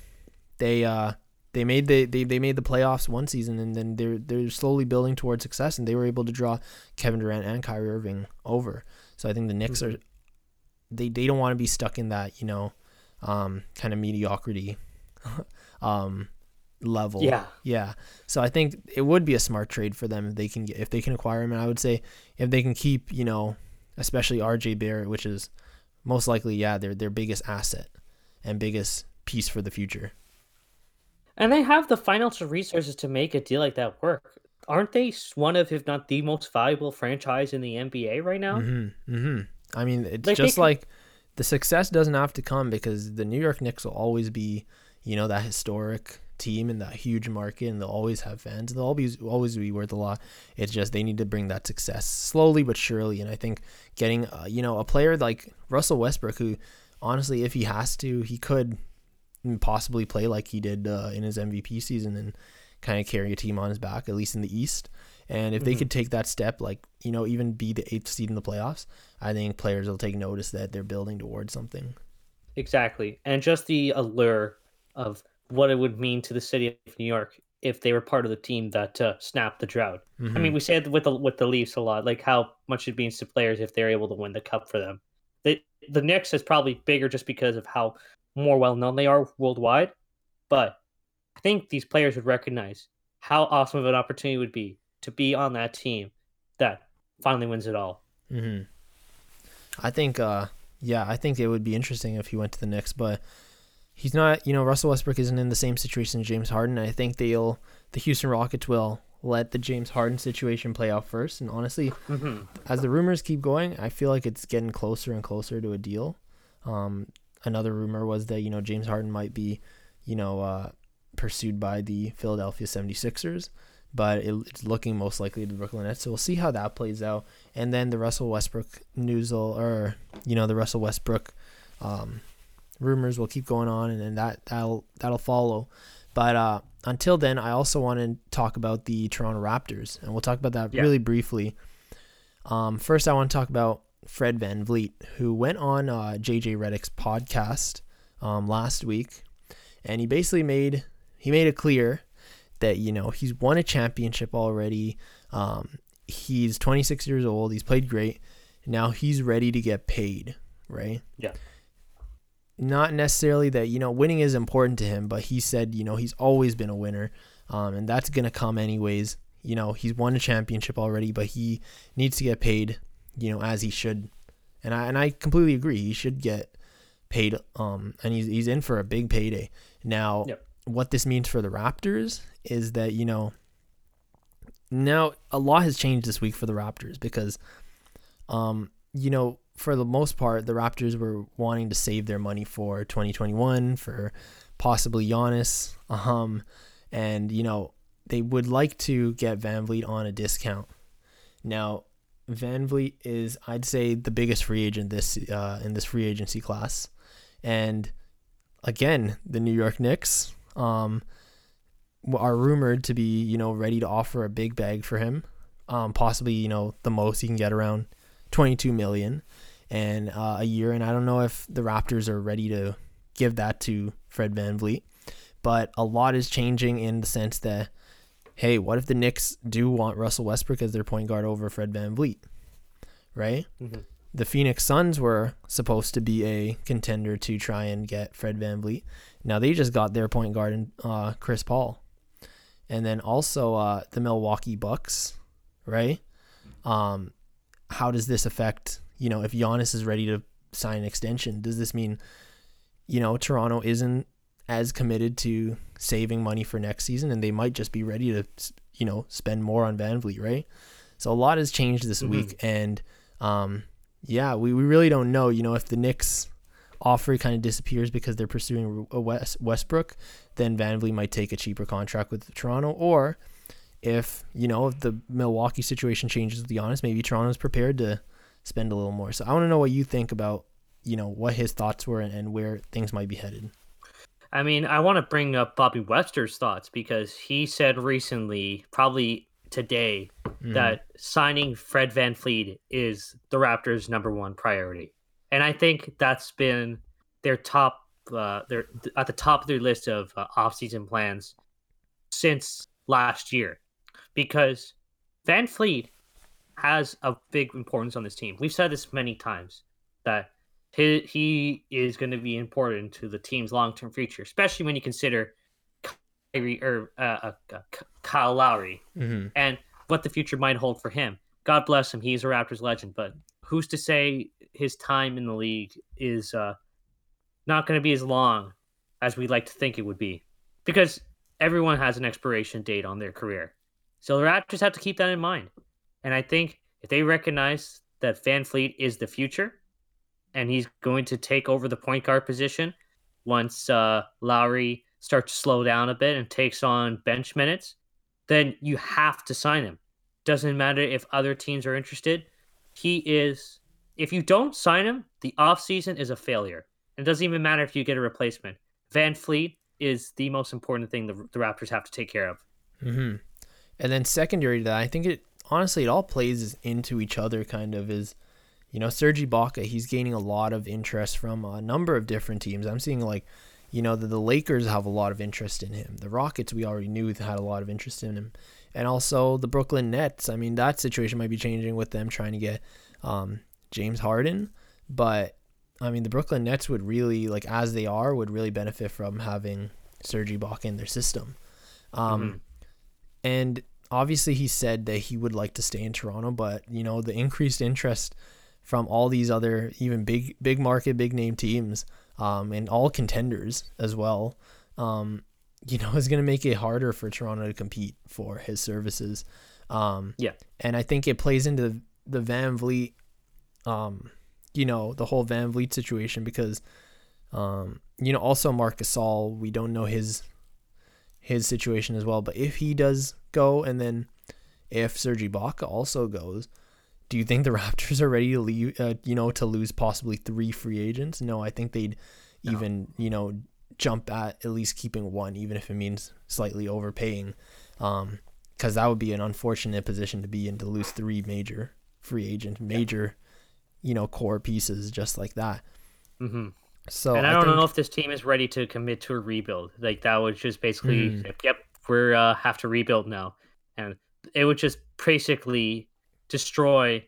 They uh they made the they, they made the playoffs one season and then they're they're slowly building towards success and they were able to draw Kevin Durant and Kyrie Irving over. So I think the Knicks are they they don't want to be stuck in that, you know, um kind of mediocrity um level. Yeah. Yeah. So I think it would be a smart trade for them if they can get, if they can acquire him. And I would say if they can keep, you know, especially RJ Barrett, which is most likely, yeah, their their biggest asset and biggest piece for the future. And they have the financial resources to make a deal like that work. Aren't they one of, if not the most valuable franchise in the NBA right now? Mm-hmm. Mm-hmm. I mean, it's Like, just could- like the success doesn't have to come because the New York Knicks will always be, you know, that historic team in that huge market, and they'll always have fans. They'll always always be worth a lot. It's just they need to bring that success slowly but surely. And I think getting, uh, you know, a player like Russell Westbrook, who honestly, if he has to, he could possibly play like he did uh, in his MVP season and kind of carry a team on his back, at least in the East. And if they Mhm. could take that step, like you know, even be the eighth seed in the playoffs, I think players will take notice that they're building towards something. Exactly. And just the allure of what it would mean to the city of New York if they were part of the team that uh, snapped the drought. I Mm-hmm. mean, we say it with the with the Leafs a lot, like how much it means to players if they're able to win the cup for them. The the Knicks is probably bigger just because of how more well known they are worldwide, but I think these players would recognize how awesome of an opportunity it would be to be on that team that finally wins it all. hmm I think, uh, yeah, I think it would be interesting if he went to the Knicks, but he's not. You know, Russell Westbrook isn't in the same situation as James Harden. I think they'll, the Houston Rockets will let the James Harden situation play out first. And honestly, hmm as the rumors keep going, I feel like it's getting closer and closer to a deal. Um, another rumor was that you know James Harden might be, you know, uh, pursued by the Philadelphia 76ers, but it, it's looking most likely to the Brooklyn Nets. So we'll see how that plays out. And then the Russell Westbrook news or you know, the Russell Westbrook um, rumors will keep going on, and then that that'll that'll follow. But uh, until then, I also want to talk about the Toronto Raptors, and we'll talk about that Yeah. really briefly. Um, first, I want to talk about Fred VanVleet, who went on uh, JJ Redick's podcast um, last week, and he basically made he made it clear that you know he's won a championship already. Um, he's 26 years old. He's played great. Now he's ready to get paid, right? Yeah. Not necessarily that you know winning is important to him, but he said you know he's always been a winner, um, and that's gonna come anyways. You know he's won a championship already, but he needs to get paid, you know, as he should. And I and I completely agree. He should get paid. Um, and he's he's in for a big payday. Now, Yep. what this means for the Raptors is that you know. Now a lot has changed this week for the Raptors because, um, you know, for the most part, the Raptors were wanting to save their money for 2021 for possibly Giannis. Um, and you know they would like to get VanVleet on a discount. Now, VanVleet is, I'd say, the biggest free agent this uh, in this free agency class, and again, the New York Knicks um, are rumored to be, you know, ready to offer a big bag for him, um, possibly, you know, the most he can get around twenty-two million and uh, a year. And I don't know if the Raptors are ready to give that to Fred VanVleet, but a lot is changing in the sense that hey, what if the Knicks do want Russell Westbrook as their point guard over Fred VanVleet? Right? Mhm. The Phoenix Suns were supposed to be a contender to try and get Fred VanVleet. Now they just got their point guard in uh, Chris Paul. And then also uh, the Milwaukee Bucks, right? Um, how does this affect, you know, if Giannis is ready to sign an extension, does this mean, you know, Toronto isn't as committed to saving money for next season and they might just be ready to, you know, spend more on VanVleet, right? So a lot has changed this Mhm. week. And um, yeah, we, we really don't know, you know, if the Knicks offer kind of disappears because they're pursuing a West, Westbrook, then VanVleet might take a cheaper contract with Toronto or if you know if the Milwaukee situation changes with Giannis, maybe Toronto's prepared to spend a little more. So I want to know what you think about you know what his thoughts were and, and where things might be headed. I mean, I want to bring up Bobby Webster's thoughts because he said recently, probably today, Mhm. that signing Fred VanVleet is the Raptors' number one priority. And I think that's been their top, uh, their at the top of their list of uh, offseason plans since last year, because VanVleet has a big importance on this team. We've said this many times that he, he is going to be important to the team's long term future, especially when you consider Kyrie or uh, uh, uh, Kyle Lowry Mhm. and what the future might hold for him. God bless him; he's a Raptors legend. But who's to say his time in the league is uh, not going to be as long as we'd like to think it would be? Because everyone has an expiration date on their career, so the Raptors have to keep that in mind. And I think if they recognize that VanVleet is the future, and he's going to take over the point guard position once uh, Lowry starts to slow down a bit and takes on bench minutes, then you have to sign him. Doesn't matter if other teams are interested. He is if you don't sign him, the offseason is a failure. It doesn't even matter if you get a replacement. VanVleet is the most important thing the, the Raptors have to take care of. Mm-hmm. And then secondary to that, I think it honestly it all plays into each other. Kind of is, you know, Serge Ibaka. He's gaining a lot of interest from a number of different teams. I'm seeing like, you know, the, the Lakers have a lot of interest in him. The Rockets we already knew had a lot of interest in him, and also the Brooklyn Nets. I mean, that situation might be changing with them trying to get um, James Harden, but I mean, the Brooklyn Nets would really like as they are would really benefit from having Serge Ibaka in their system. Um, Mhm. and obviously he said that he would like to stay in Toronto, but you know the increased interest from all these other even big big market big name teams um, and all contenders as well, um, you know is going to make it harder for Toronto to compete for his services. Um, Yeah. and I think it plays into the VanVleet, um, you know the whole VanVleet situation because. Um, you know, also Marc Gasol, we don't know his his situation as well. But if he does go, and then if Serge Ibaka also goes, do you think the Raptors are ready to leave? Uh, you know, to lose possibly three free agents? No, I think they'd No. even you know jump at at least keeping one, even if it means slightly overpaying, um, because that would be an unfortunate position to be in to lose three major free agent, major, you know, core pieces just like that. hmm So and I don't think, know if this team is ready to commit to a rebuild. Like that would just basically, Mm. say, yep, we're uh, have to rebuild now, and it would just basically destroy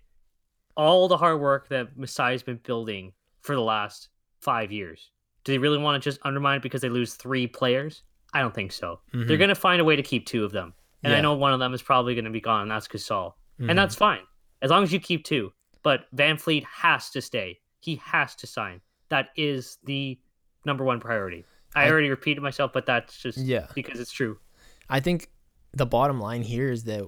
all the hard work that Masai's been building for the last five years. Do they really want to just undermine it because they lose three players? I don't think so. They're Mhm. going to find a way to keep two of them, and I know one of them is probably going to be gone. And that's Gasol, Mhm. and that's fine as long as you keep two. But VanVleet has to stay. He has to sign. That is the number one priority. I, I- already repeated myself, but that's just yeah. because it's true. I think the bottom line here is that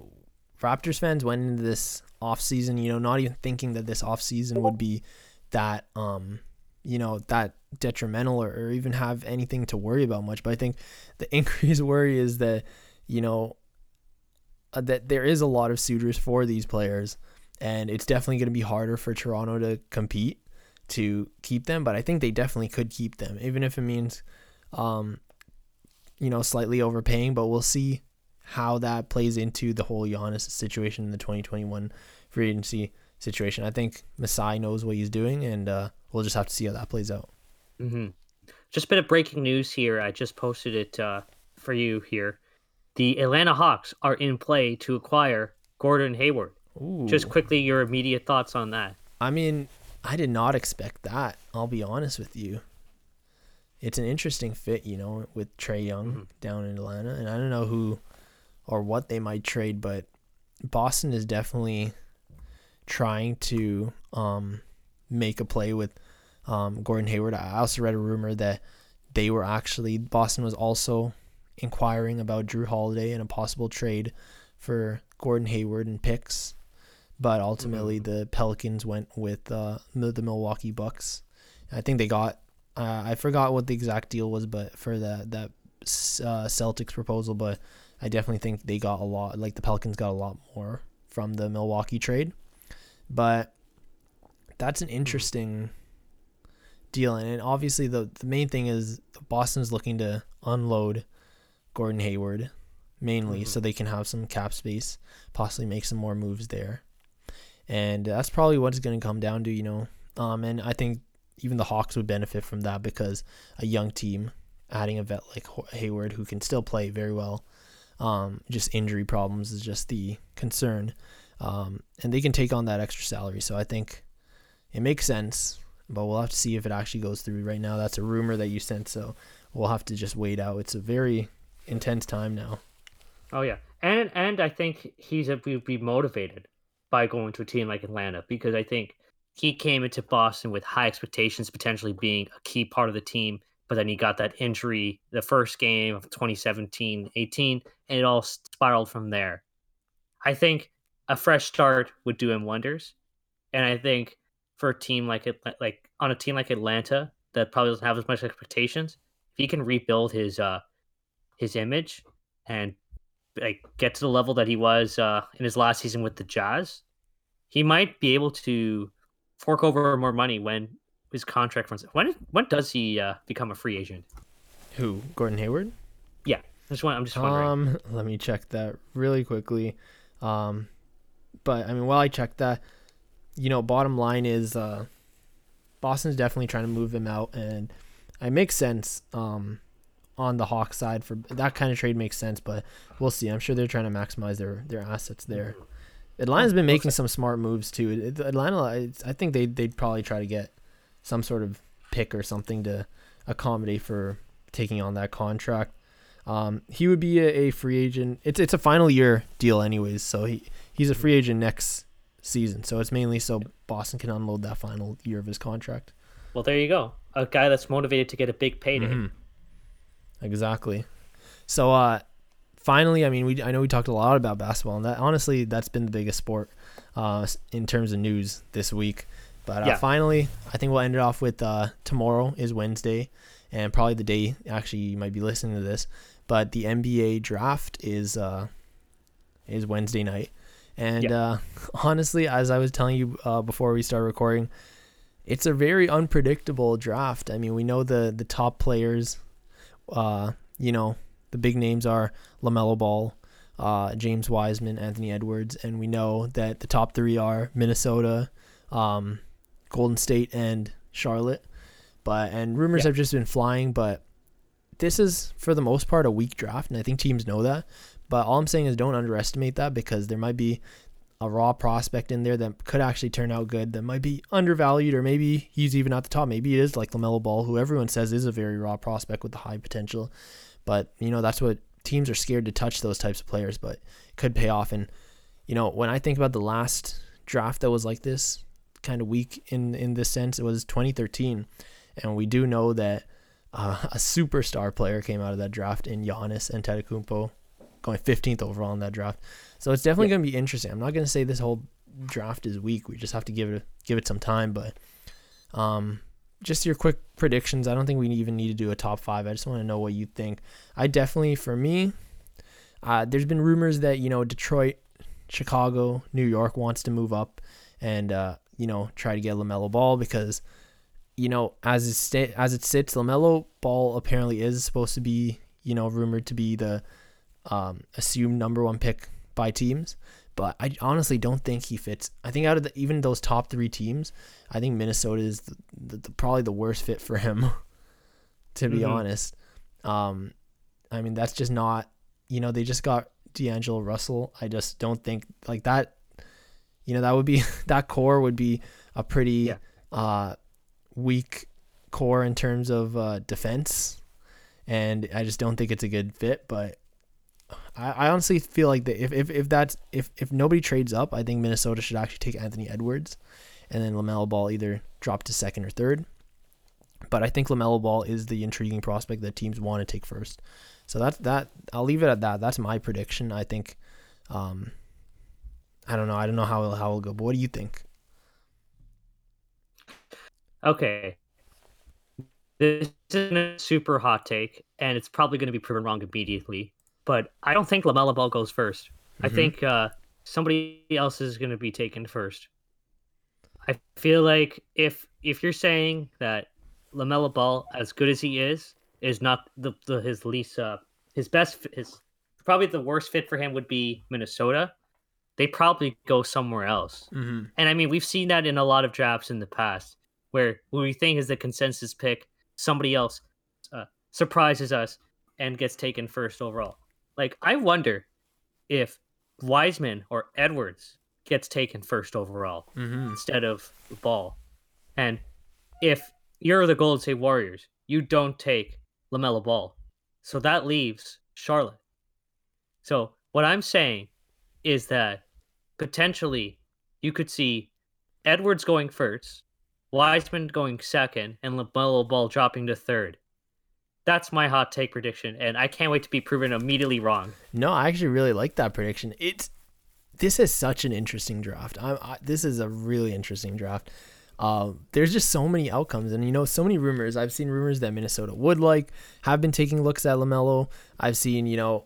Raptors fans went into this offseason, you know, not even thinking that this offseason would be that um you know, that detrimental or, or even have anything to worry about much. But I think the increased worry is that, you know, uh, that there is a lot of suitors for these players and it's definitely going to be harder for Toronto to compete to keep them, but I think they definitely could keep them, even if it means, um, you know, slightly overpaying. But we'll see how that plays into the whole Giannis situation in the 2021 free agency situation. I think Masai knows what he's doing, and uh, we'll just have to see how that plays out. hmm Just a bit of breaking news here. I just posted it uh, for you here. the Atlanta Hawks are in play to acquire Gordon Hayward. Ooh. Just quickly, your immediate thoughts on that. I mean, I did not expect that. I'll be honest with you. It's an interesting fit, you know, with Trae Young Mhm. down in Atlanta, and I don't know who or what they might trade, but Boston is definitely trying to um, make a play with um, Gordon Hayward. I also read a rumor that they were actually Boston was also inquiring about Jrue Holiday and a possible trade for Gordon Hayward and picks, but ultimately the Pelicans went with uh, the the Milwaukee Bucks. I think they got uh, I forgot what the exact deal was, but for that that uh, Celtics proposal, but I definitely think they got a lot. Like the Pelicans got a lot more from the Milwaukee trade, but that's an interesting deal, and obviously the the main thing is Boston's looking to unload Gordon Hayward mainly, Mhm. so they can have some cap space, possibly make some more moves there, and that's probably what it's going to come down to, you know. Um, and I think even the Hawks would benefit from that because a young team adding a vet like Hayward who can still play very well. Um, just injury problems is just the concern, um, and they can take on that extra salary. So I think it makes sense, but we'll have to see if it actually goes through. Right now, that's a rumor that you sent, so we'll have to just wait out. It's a very intense time now. Oh yeah, and and I think he's would be motivated by going to a team like Atlanta because I think he came into Boston with high expectations, potentially being a key part of the team. But then he got that injury the first game of 2017-18, and it all spiraled from there. I think a fresh start would do him wonders, and I think for a team like it, like on a team like Atlanta that probably doesn't have as much expectations, if he can rebuild his uh his image and like get to the level that he was uh, in his last season with the Jazz, he might be able to fork over more money when his contract runs. When when does he uh, become a free agent? Who? Gordon Hayward? I just want, I'm just wondering. Um, let me check that really quickly. Um, but I mean, while I check that, you know, bottom line is, uh, Boston's definitely trying to move him out, and it makes sense. Um, on the Hawks side for that kind of trade makes sense, but we'll see. I'm sure they're trying to maximize their their assets there. Atlanta's been making some smart moves too. Atlanta, I think they they'd probably try to get some sort of pick or something to accommodate for taking on that contract. Um, he would be a, a free agent. It's it's a final year deal anyways, so he he's a free agent next season. So it's mainly so Boston can unload that final year of his contract. well, there you go. A guy that's motivated to get a big payday. Mhm. Exactly. So uh finally, I mean, we I know we talked a lot about basketball, and that honestly, that's been the biggest sport uh, in terms of news this week. But uh, Yeah. finally, I think we'll end it off with uh, tomorrow is Wednesday, and probably the day actually you might be listening to this, but the NBA draft is uh, is Wednesday night, and Yeah. uh, honestly, as I was telling you uh, before we start recording, it's a very unpredictable draft. I mean, we know the the top players, uh, you know, the big names are LaMelo Ball, uh, James Wiseman, Anthony Edwards, and we know that the top three are Minnesota, um, Golden State, and Charlotte. But and rumors Yeah. have just been flying, but this is for the most part a weak draft, and I think teams know that. But all I'm saying is don't underestimate that because there might be a raw prospect in there that could actually turn out good that might be undervalued or maybe he's even at the top. Maybe it is like LaMelo Ball, who everyone says is a very raw prospect with the high potential. But, you know, that's what teams are scared to touch those types of players, but it could pay off. And, you know, when I think about the last draft that was like this, kind of weak in, in this sense, it was 2013. And we do know that uh, a superstar player came out of that draft in Giannis Antetokounmpo, going 15th overall in that draft. So it's definitely Yeah. going to be interesting. I'm not going to say this whole draft is weak. We just have to give it give it some time. But um, just your quick predictions. I don't think we even need to do a top five. I just want to know what you think. I definitely, for me, uh, there's been rumors that you know Detroit, Chicago, New York wants to move up and uh, you know try to get Lamelo Ball because you know as it sta- as it sits, Lamelo Ball apparently is supposed to be you know rumored to be the um, assumed number one pick by teams. But I honestly don't think he fits. I think out of the, even those top three teams, I think Minnesota is the, the, the, probably the worst fit for him. to be Mhm. honest, um, I mean that's just not you know, they just got D'Angelo Russell. I just don't think like that. You know, that would be that core would be a pretty Yeah. uh, weak core in terms of uh, defense, and I just don't think it's a good fit. But I, honestly feel like that if, if if that's if if nobody trades up, I think Minnesota should actually take Anthony Edwards, and then Lamelo Ball either drop to second or third. But I think Lamelo Ball is the intriguing prospect that teams want to take first. So that's that. I'll leave it at that. That's my prediction. I think. Um, I don't know. I don't know how it'll, how it'll go. But what do you think? Okay. This isn't a super hot take, and it's probably going to be proven wrong immediately. But I don't think LaMelo Ball goes 1st I Mhm. think uh, somebody else is going to be taken first. I feel like if if you're saying that LaMelo Ball, as good as he is, is not the, the his least uh, his best his probably the worst fit for him would be Minnesota. They probably go somewhere else. Mm-hmm. And I mean, we've seen that in a lot of drafts in the past, where who we think is the consensus pick, somebody else uh, surprises us and gets taken first overall. Like, I wonder if Wiseman or Edwards gets taken first overall Mm-hmm. instead of the ball. And if you're the Golden State Warriors, you don't take LaMelo Ball. So that leaves Charlotte. So what I'm saying is that potentially you could see Edwards going first, Wiseman going second, and LaMelo Ball dropping to third. That's my hot take prediction, and I can't wait to be proven immediately wrong. No, I actually really like that prediction. It's this is such an interesting draft. I, this is a really interesting draft. Uh, there's just so many outcomes, and you know, so many rumors. I've seen rumors that Minnesota would like have been taking looks at Lamelo. I've seen, you know,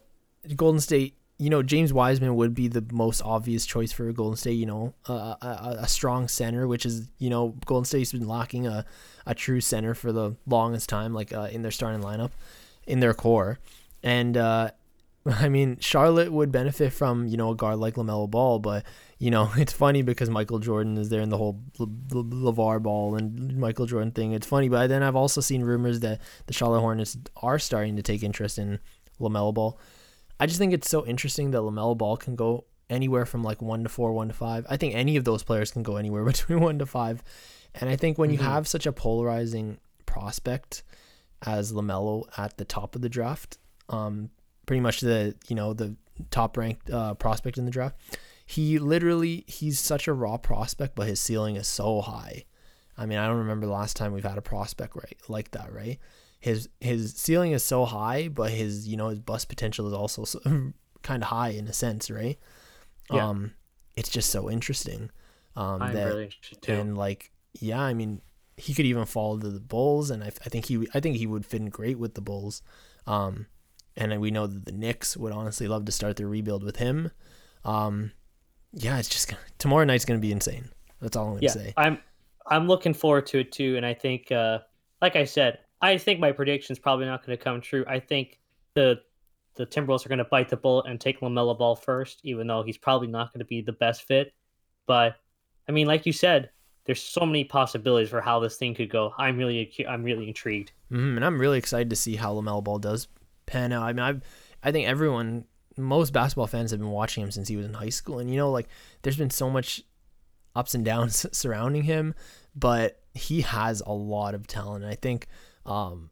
Golden State. You know, James Wiseman would be the most obvious choice for Golden State. You know, uh, a, a strong center, which is you know Golden State's been lacking a, a true center for the longest time, like uh, in their starting lineup, in their core, and uh, I mean, Charlotte would benefit from you know a guard like Lamelo Ball, but you know it's funny because Michael Jordan is there in the whole Le- Le- LaVar Ball and Michael Jordan thing. It's funny, but then I've also seen rumors that the Charlotte Hornets are starting to take interest in Lamelo Ball. I just think it's so interesting that Lamelo Ball can go anywhere from like one to four, one to five. I think any of those players can go anywhere between one to five, and I think when you Mhm. have such a polarizing prospect as Lamelo at the top of the draft, um, pretty much the you know the top ranked uh, prospect in the draft. He literally he's such a raw prospect, but his ceiling is so high. I mean, I don't remember the last time we've had a prospect right like that, right? His his ceiling is so high, but his you know his bust potential is also so, kind of high in a sense, right? Yeah. Um, it's just so interesting. Um, I'm that really interested too. and like yeah i mean he could even fall to the bulls and i, I think he i think he would fit in great with the bulls um and we know that the Knicks would honestly love to start their rebuild with him um yeah it's just gonna, tomorrow night's gonna be insane that's all i'm gonna yeah, say I'm I'm looking forward to it too, and I think, uh, like I said, I think my prediction's probably not going to come true. I think the the Timberwolves are going to bite the bullet and take LaMelo Ball first, even though he's probably not going to be the best fit. But I mean, like you said, there's so many possibilities for how this thing could go. I'm really I'm really intrigued. hmm and i'm really excited to see how lamelo ball does pan out i mean i i think everyone most basketball fans have been watching him since he was in high school and you know like there's been so much ups and downs surrounding him, but he has a lot of talent. I think um,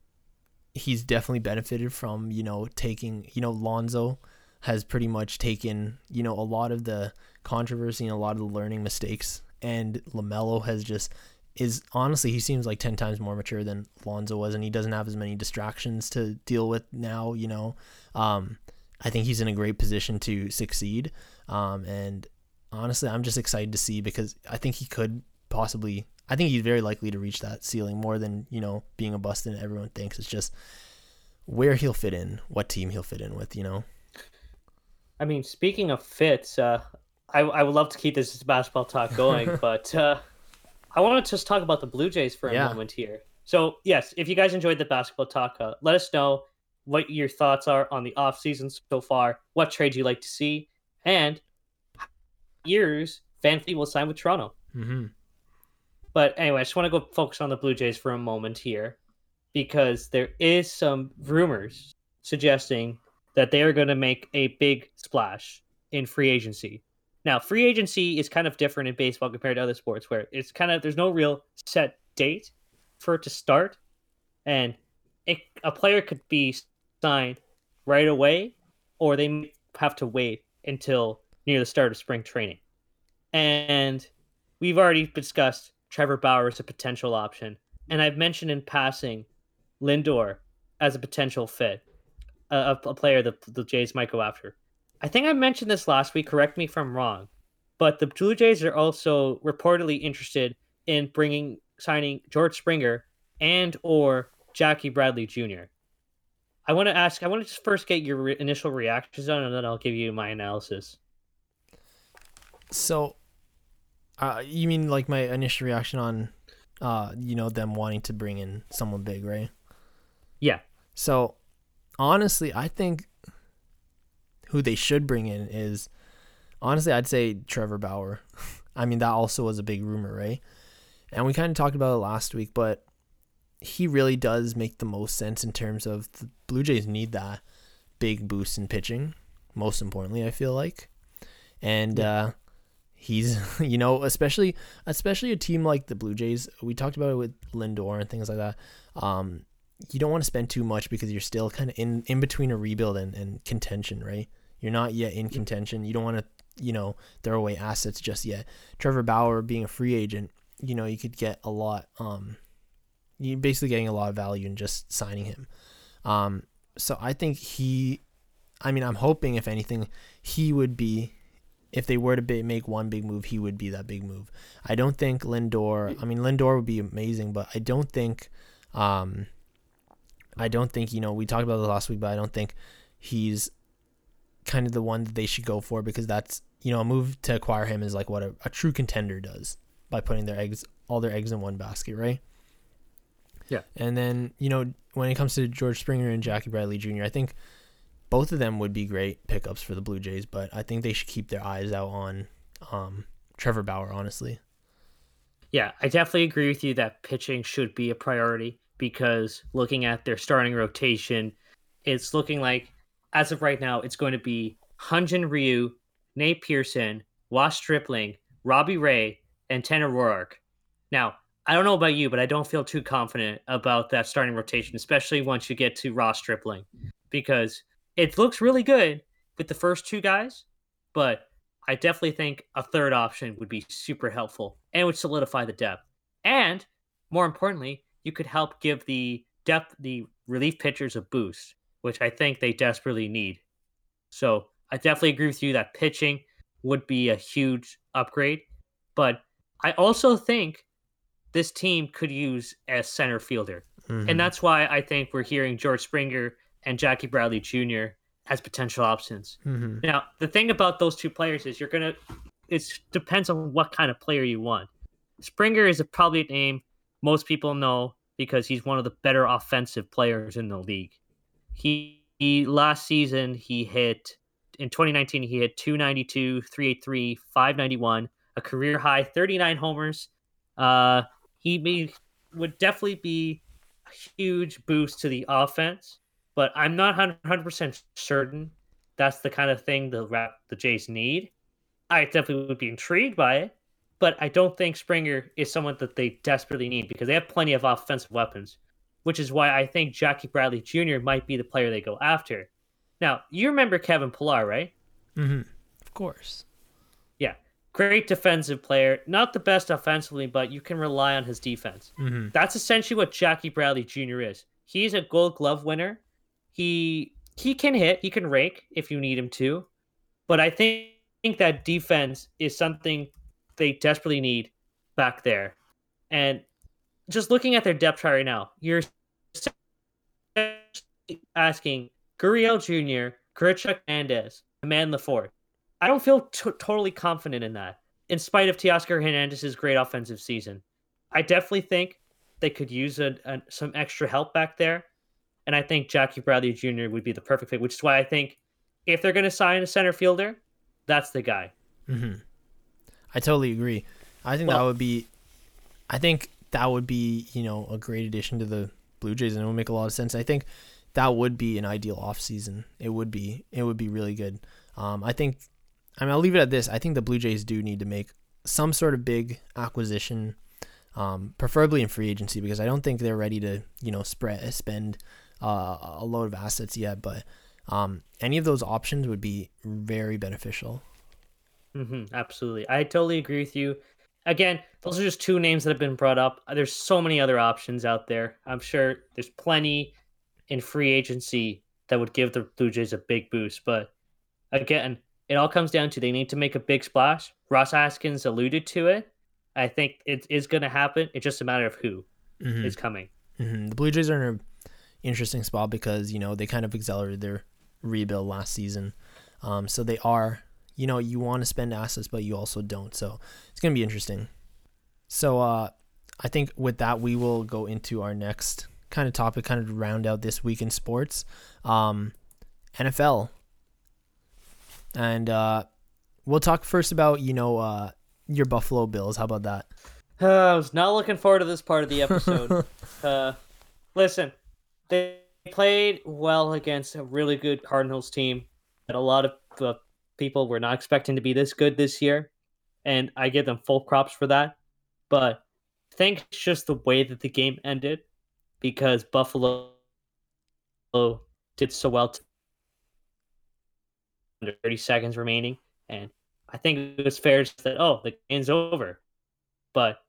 he's definitely benefited from, you know, taking, you know, Lonzo has pretty much taken, you know, a lot of the controversy and a lot of the learning mistakes. And LaMelo has just is honestly he seems like 10 times more mature than Lonzo was and he doesn't have as many distractions to deal with now, you know. Um, I think he's in a great position to succeed. Um, and honestly, I'm just excited to see because I think he could possibly. I think he's very likely to reach that ceiling more than you know being a bust and everyone thinks. It's just where he'll fit in, what team he'll fit in with. You know. I mean, speaking of fits, uh, I I would love to keep this basketball talk going, but uh, I want to just talk about the Blue Jays for a Yeah. moment here. So yes, if you guys enjoyed the basketball talk, uh, let us know what your thoughts are on the off season so far. What trades you like to see, and years VanVleet will sign with Toronto. Mm-hmm. But anyway, I just want to go focus on the Blue Jays for a moment here because there is some rumors suggesting that they are going to make a big splash in free agency. Now, free agency is kind of different in baseball compared to other sports where it's kind of there's no real set date for it to start and it, a player could be signed right away or they have to wait until near the start of spring training. And we've already discussed Trevor Bauer as a potential option. And I've mentioned in passing Lindor as a potential fit, a, a player that the Jays might go after. I think I mentioned this last week. Correct me if I'm wrong, but the Blue Jays are also reportedly interested in bringing signing George Springer and or Jackie Bradley Jr. I want to ask. I want to just first get your re- initial reactions on, and then I'll give you my analysis. So, uh, you mean like my initial reaction on, uh, you know, them wanting to bring in someone big, right? Yeah. So, honestly, I think who they should bring in is, honestly, I'd say Trevor Bauer. I mean, that also was a big rumor, right? And we kind of talked about it last week, but he really does make the most sense in terms of the Blue Jays need that big boost in pitching. Most importantly, I feel like, and uh, he's you know especially especially a team like the Blue Jays. We talked about it with Lindor and things like that. Um, you don't want to spend too much because you're still kind of in in between a rebuild and, and contention, right? You're not yet in contention. You don't want to you know throw away assets just yet. Trevor Bauer being a free agent, you know you could get a lot. Um, you're basically getting a lot of value in just signing him. Um, so I think he, I mean, I'm hoping if anything, he would be, if they were to make one big move, he would be that big move. I don't think Lindor. I mean, Lindor would be amazing, but I don't think, um, I don't think you know we talked about this last week, but I don't think he's kind of the one that they should go for because that's you know a move to acquire him is like what a, a true contender does by putting their eggs all their eggs in one basket, right? Yeah. And then, you know, when it comes to George Springer and Jackie Bradley Jr., I think both of them would be great pickups for the Blue Jays, but I think they should keep their eyes out on um, Trevor Bauer, honestly. Yeah, I definitely agree with you that pitching should be a priority because looking at their starting rotation, it's looking like, as of right now, it's going to be Hyun-Jin Ryu, Nate Pearson, Ross Stripling, Robbie Ray, and Tanner Roark. Now, I don't know about you, but I don't feel too confident about that starting rotation, especially once you get to Ross Stripling, because it looks really good with the first two guys, but I definitely think a third option would be super helpful and would solidify the depth. And more importantly, you could help give the depth, the relief pitchers a boost, which I think they desperately need. So I definitely agree with you that pitching would be a huge upgrade. But I also think this team could use a center fielder. Mm-hmm. And that's why I think we're hearing George Springer and Jackie Bradley Jr. as potential options. Mm-hmm. Now, the thing about those two players is you're going to, it depends on what kind of player you want. Springer is a, probably a name most people know because he's one of the better offensive players in the league. He, he last season, he hit, in 2019, he hit 292, 383, 591, a career high 39 homers, uh, he may, would definitely be a huge boost to the offense, but I'm not 100% certain that's the kind of thing the the Jays need. I definitely would be intrigued by it, but I don't think Springer is someone that they desperately need because they have plenty of offensive weapons, which is why I think Jackie Bradley Jr. might be the player they go after. Now, you remember Kevin Pillar, right? Mm-hmm. Of course Yeah. great defensive player, not the best offensively, but you can rely on his defense. Mm-hmm. That's essentially what Jackie Bradley Jr. is. He's a Gold Glove winner. He he can hit, he can rake if you need him to, but I think, think that defense is something they desperately need back there. And just looking at their depth chart right now, you're asking Gurriel Jr., Grichuk Hernandez, man the fourth. I don't feel t- totally confident in that, in spite of Teoscar Hernandez's great offensive season. I definitely think they could use a, a, some extra help back there. And I think Jackie Bradley Jr. would be the perfect fit, which is why I think if they're going to sign a center fielder, that's the guy. Mm-hmm. I totally agree. I think well, that would be, I think that would be, you know, a great addition to the Blue Jays and it would make a lot of sense. I think that would be an ideal off season. It would be it would be really good. Um, I think I mean I'll leave it at this. I think the Blue Jays do need to make some sort of big acquisition, um, preferably in free agency because I don't think they're ready to you know spread spend uh, a load of assets yet. But um, any of those options would be very beneficial. Mm-hmm, absolutely, I totally agree with you. Again, those are just two names that have been brought up. There's so many other options out there. I'm sure there's plenty in free agency that would give the Blue Jays a big boost. But again, it all comes down to they need to make a big splash. Ross Atkins alluded to it. I think it is going to happen. It's just a matter of who Mhm. is coming. hmm The Blue Jays are in an interesting spot because you know they kind of accelerated their rebuild last season, um, so they are you know you want to spend assets but you also don't. So it's gonna be interesting. So uh, I think with that we will go into our next kind of topic, kind of round out this week in sports, um, NFL, and uh, we'll talk first about you know uh, your Buffalo Bills. How about that? I was not looking forward to this part of the episode. uh, listen, they played well against a really good Cardinals team that a lot of uh, people were not expecting to be this good this year, and I give them full props for that. But I think it's just the way that the game ended because Buffalo did so well. To under 30 seconds remaining, and I think it was fair to say oh the game's over. But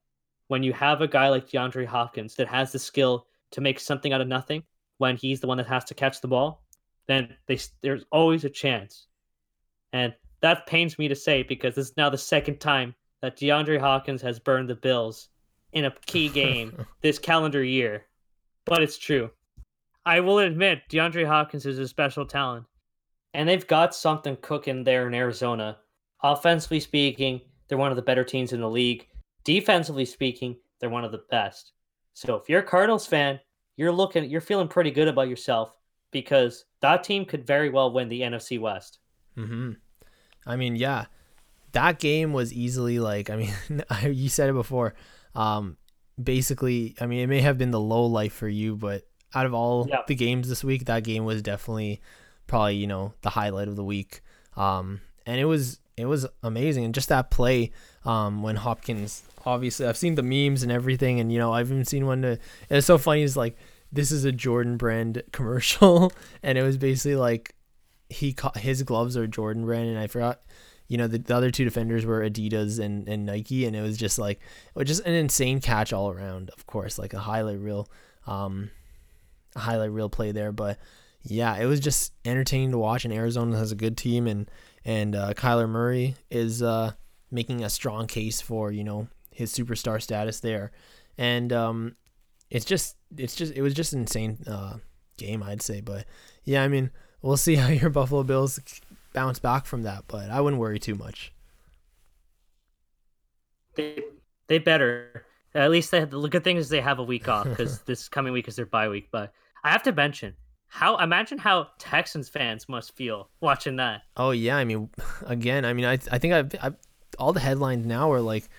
when you have a guy like DeAndre Hopkins that has the skill to make something out of nothing when he's the one that has to catch the ball, then they, there's always a chance. And that pains me to say because this is now the second time that DeAndre Hopkins has burned the Bills in a key game this calendar year. But it's true. I will admit DeAndre Hopkins is a special talent. And they've got something cooking there in Arizona. Offensively speaking, they're one of the better teams in the league. Defensively speaking, they're one of the best. So if you're a Cardinals fan, you're looking you're feeling pretty good about yourself because that team could very well win the NFC West. Mm-hmm. I mean, yeah, that game was easily like. I mean, you said it before. Um, basically, I mean, it may have been the low life for you, but out of all Yeah. the games this week, that game was definitely probably you know the highlight of the week. Um, and it was it was amazing, and just that play. Um, when Hopkins, obviously, I've seen the memes and everything, and you know, I've even seen one. To, it's so funny. Is like this is a Jordan brand commercial, and it was basically like he caught his gloves are Jordan brand, and I forgot. You know, the, the other two defenders were Adidas and, and Nike, and it was just like, it was just an insane catch all around. Of course, like a highlight reel, um, highlight reel play there. But yeah, it was just entertaining to watch. And Arizona has a good team, and and uh, Kyler Murray is uh, making a strong case for you know his superstar status there, and um, it's just it's just it was just an insane uh, game, I'd say. But yeah, I mean, we'll see how your Buffalo Bills bounce back from that, but I wouldn't worry too much. They they better. At least they have, the good thing is they have a week off because this coming week is their bye week. But I have to mention how imagine how Texans fans must feel watching that. Oh yeah, I mean, again, I mean, I I think I've, I've all the headlines now are like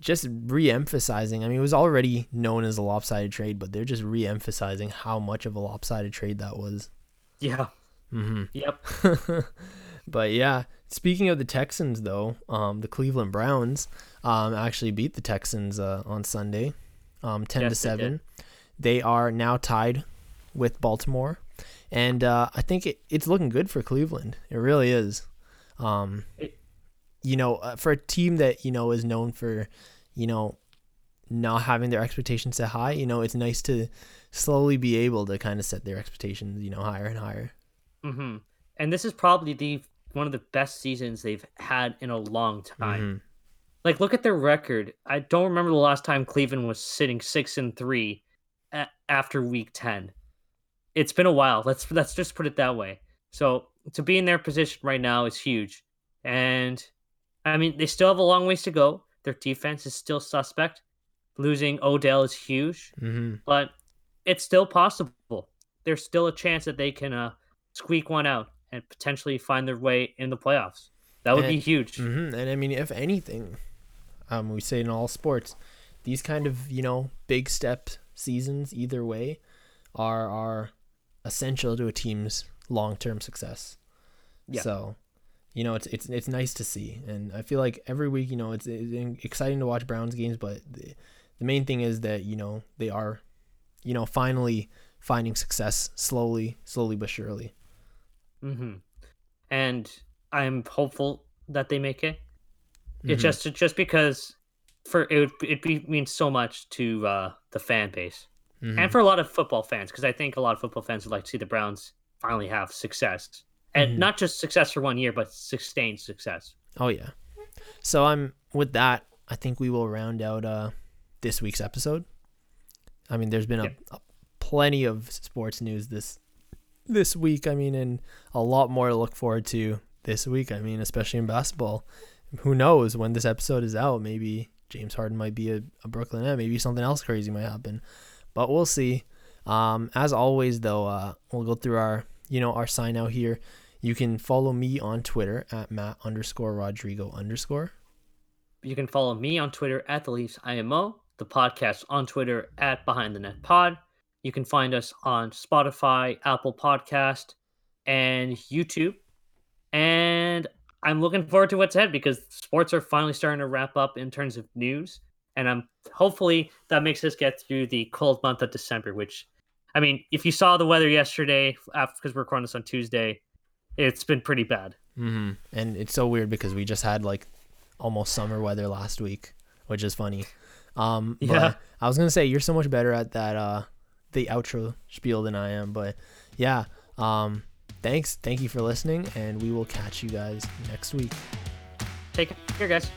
just re-emphasizing. I mean, it was already known as a lopsided trade, but they're just re-emphasizing how much of a lopsided trade that was. Yeah. Mm-hmm. Yep. but yeah, speaking of the Texans, though, um, the Cleveland Browns um, actually beat the Texans uh, on Sunday, um, ten to Yes, they seven. They are now tied with Baltimore, and uh, I think it, it's looking good for Cleveland. It really is. Um, It- you know, uh, for a team that you know is known for, you know, not having their expectations set high, you know, it's nice to slowly be able to kind of set their expectations, you know, higher and higher. Mm-hmm. And this is probably the one of the best seasons they've had in a long time. Mhm. Like, look at their record. I don't remember the last time Cleveland was sitting six and three a- after week ten. It's been a while. Let's let's just put it that way. So to be in their position right now is huge. And I mean, they still have a long ways to go. Their defense is still suspect. Losing Odell is huge, Mm-hmm. but it's still possible. There's still a chance that they can uh, squeak one out and potentially find their way in the playoffs. That would be And- huge. hmm And I mean, if anything, um, we say in all sports, these kind of you know big step seasons either way are are essential to a team's long-term success. Yeah. So, you know, it's it's it's nice to see, and I feel like every week, you know, it's, it's exciting to watch Browns games, but the, the main thing is that you know they are, you know, finally finding success slowly, slowly but surely. Mm-hmm. And I'm hopeful that they make it. Mhm. It's just just because for it would it be, means so much to uh, the fan base Mhm. and for a lot of football fans because I think a lot of football fans would like to see the Browns finally have success and Mhm. not just success for one year but sustained success. Oh yeah. So I'm with that. I think we will round out uh this week's episode. I mean, there's been a, Yeah. a plenty of sports news this this week. I mean, and a lot more to look forward to this week. I mean, especially in basketball. Who knows when this episode is out? Maybe James Harden might be a, a Brooklyn Net. Maybe something else crazy might happen, but we'll see. Um, as always, though, uh, we'll go through our you know our sign out here. You can follow me on Twitter at Matt underscore Rodrigo underscore. You can follow me on Twitter at the Leafs IMO, the podcast on Twitter at Behind the Net Pod. You can find us on Spotify, Apple Podcast, and YouTube. And I'm looking forward to what's ahead because sports are finally starting to wrap up in terms of news. And I'm hopefully that makes us get through the cold month of December, which I mean, if you saw the weather yesterday, because we're recording this on Tuesday, it's been pretty bad. Mm-hmm. And it's so weird because we just had like almost summer weather last week, which is funny. Um, but Yeah. I was gonna say you're so much better at that uh, the outro spiel than I am, but yeah. Um, thanks, thank you for listening, and we will catch you guys next week. Take care, guys.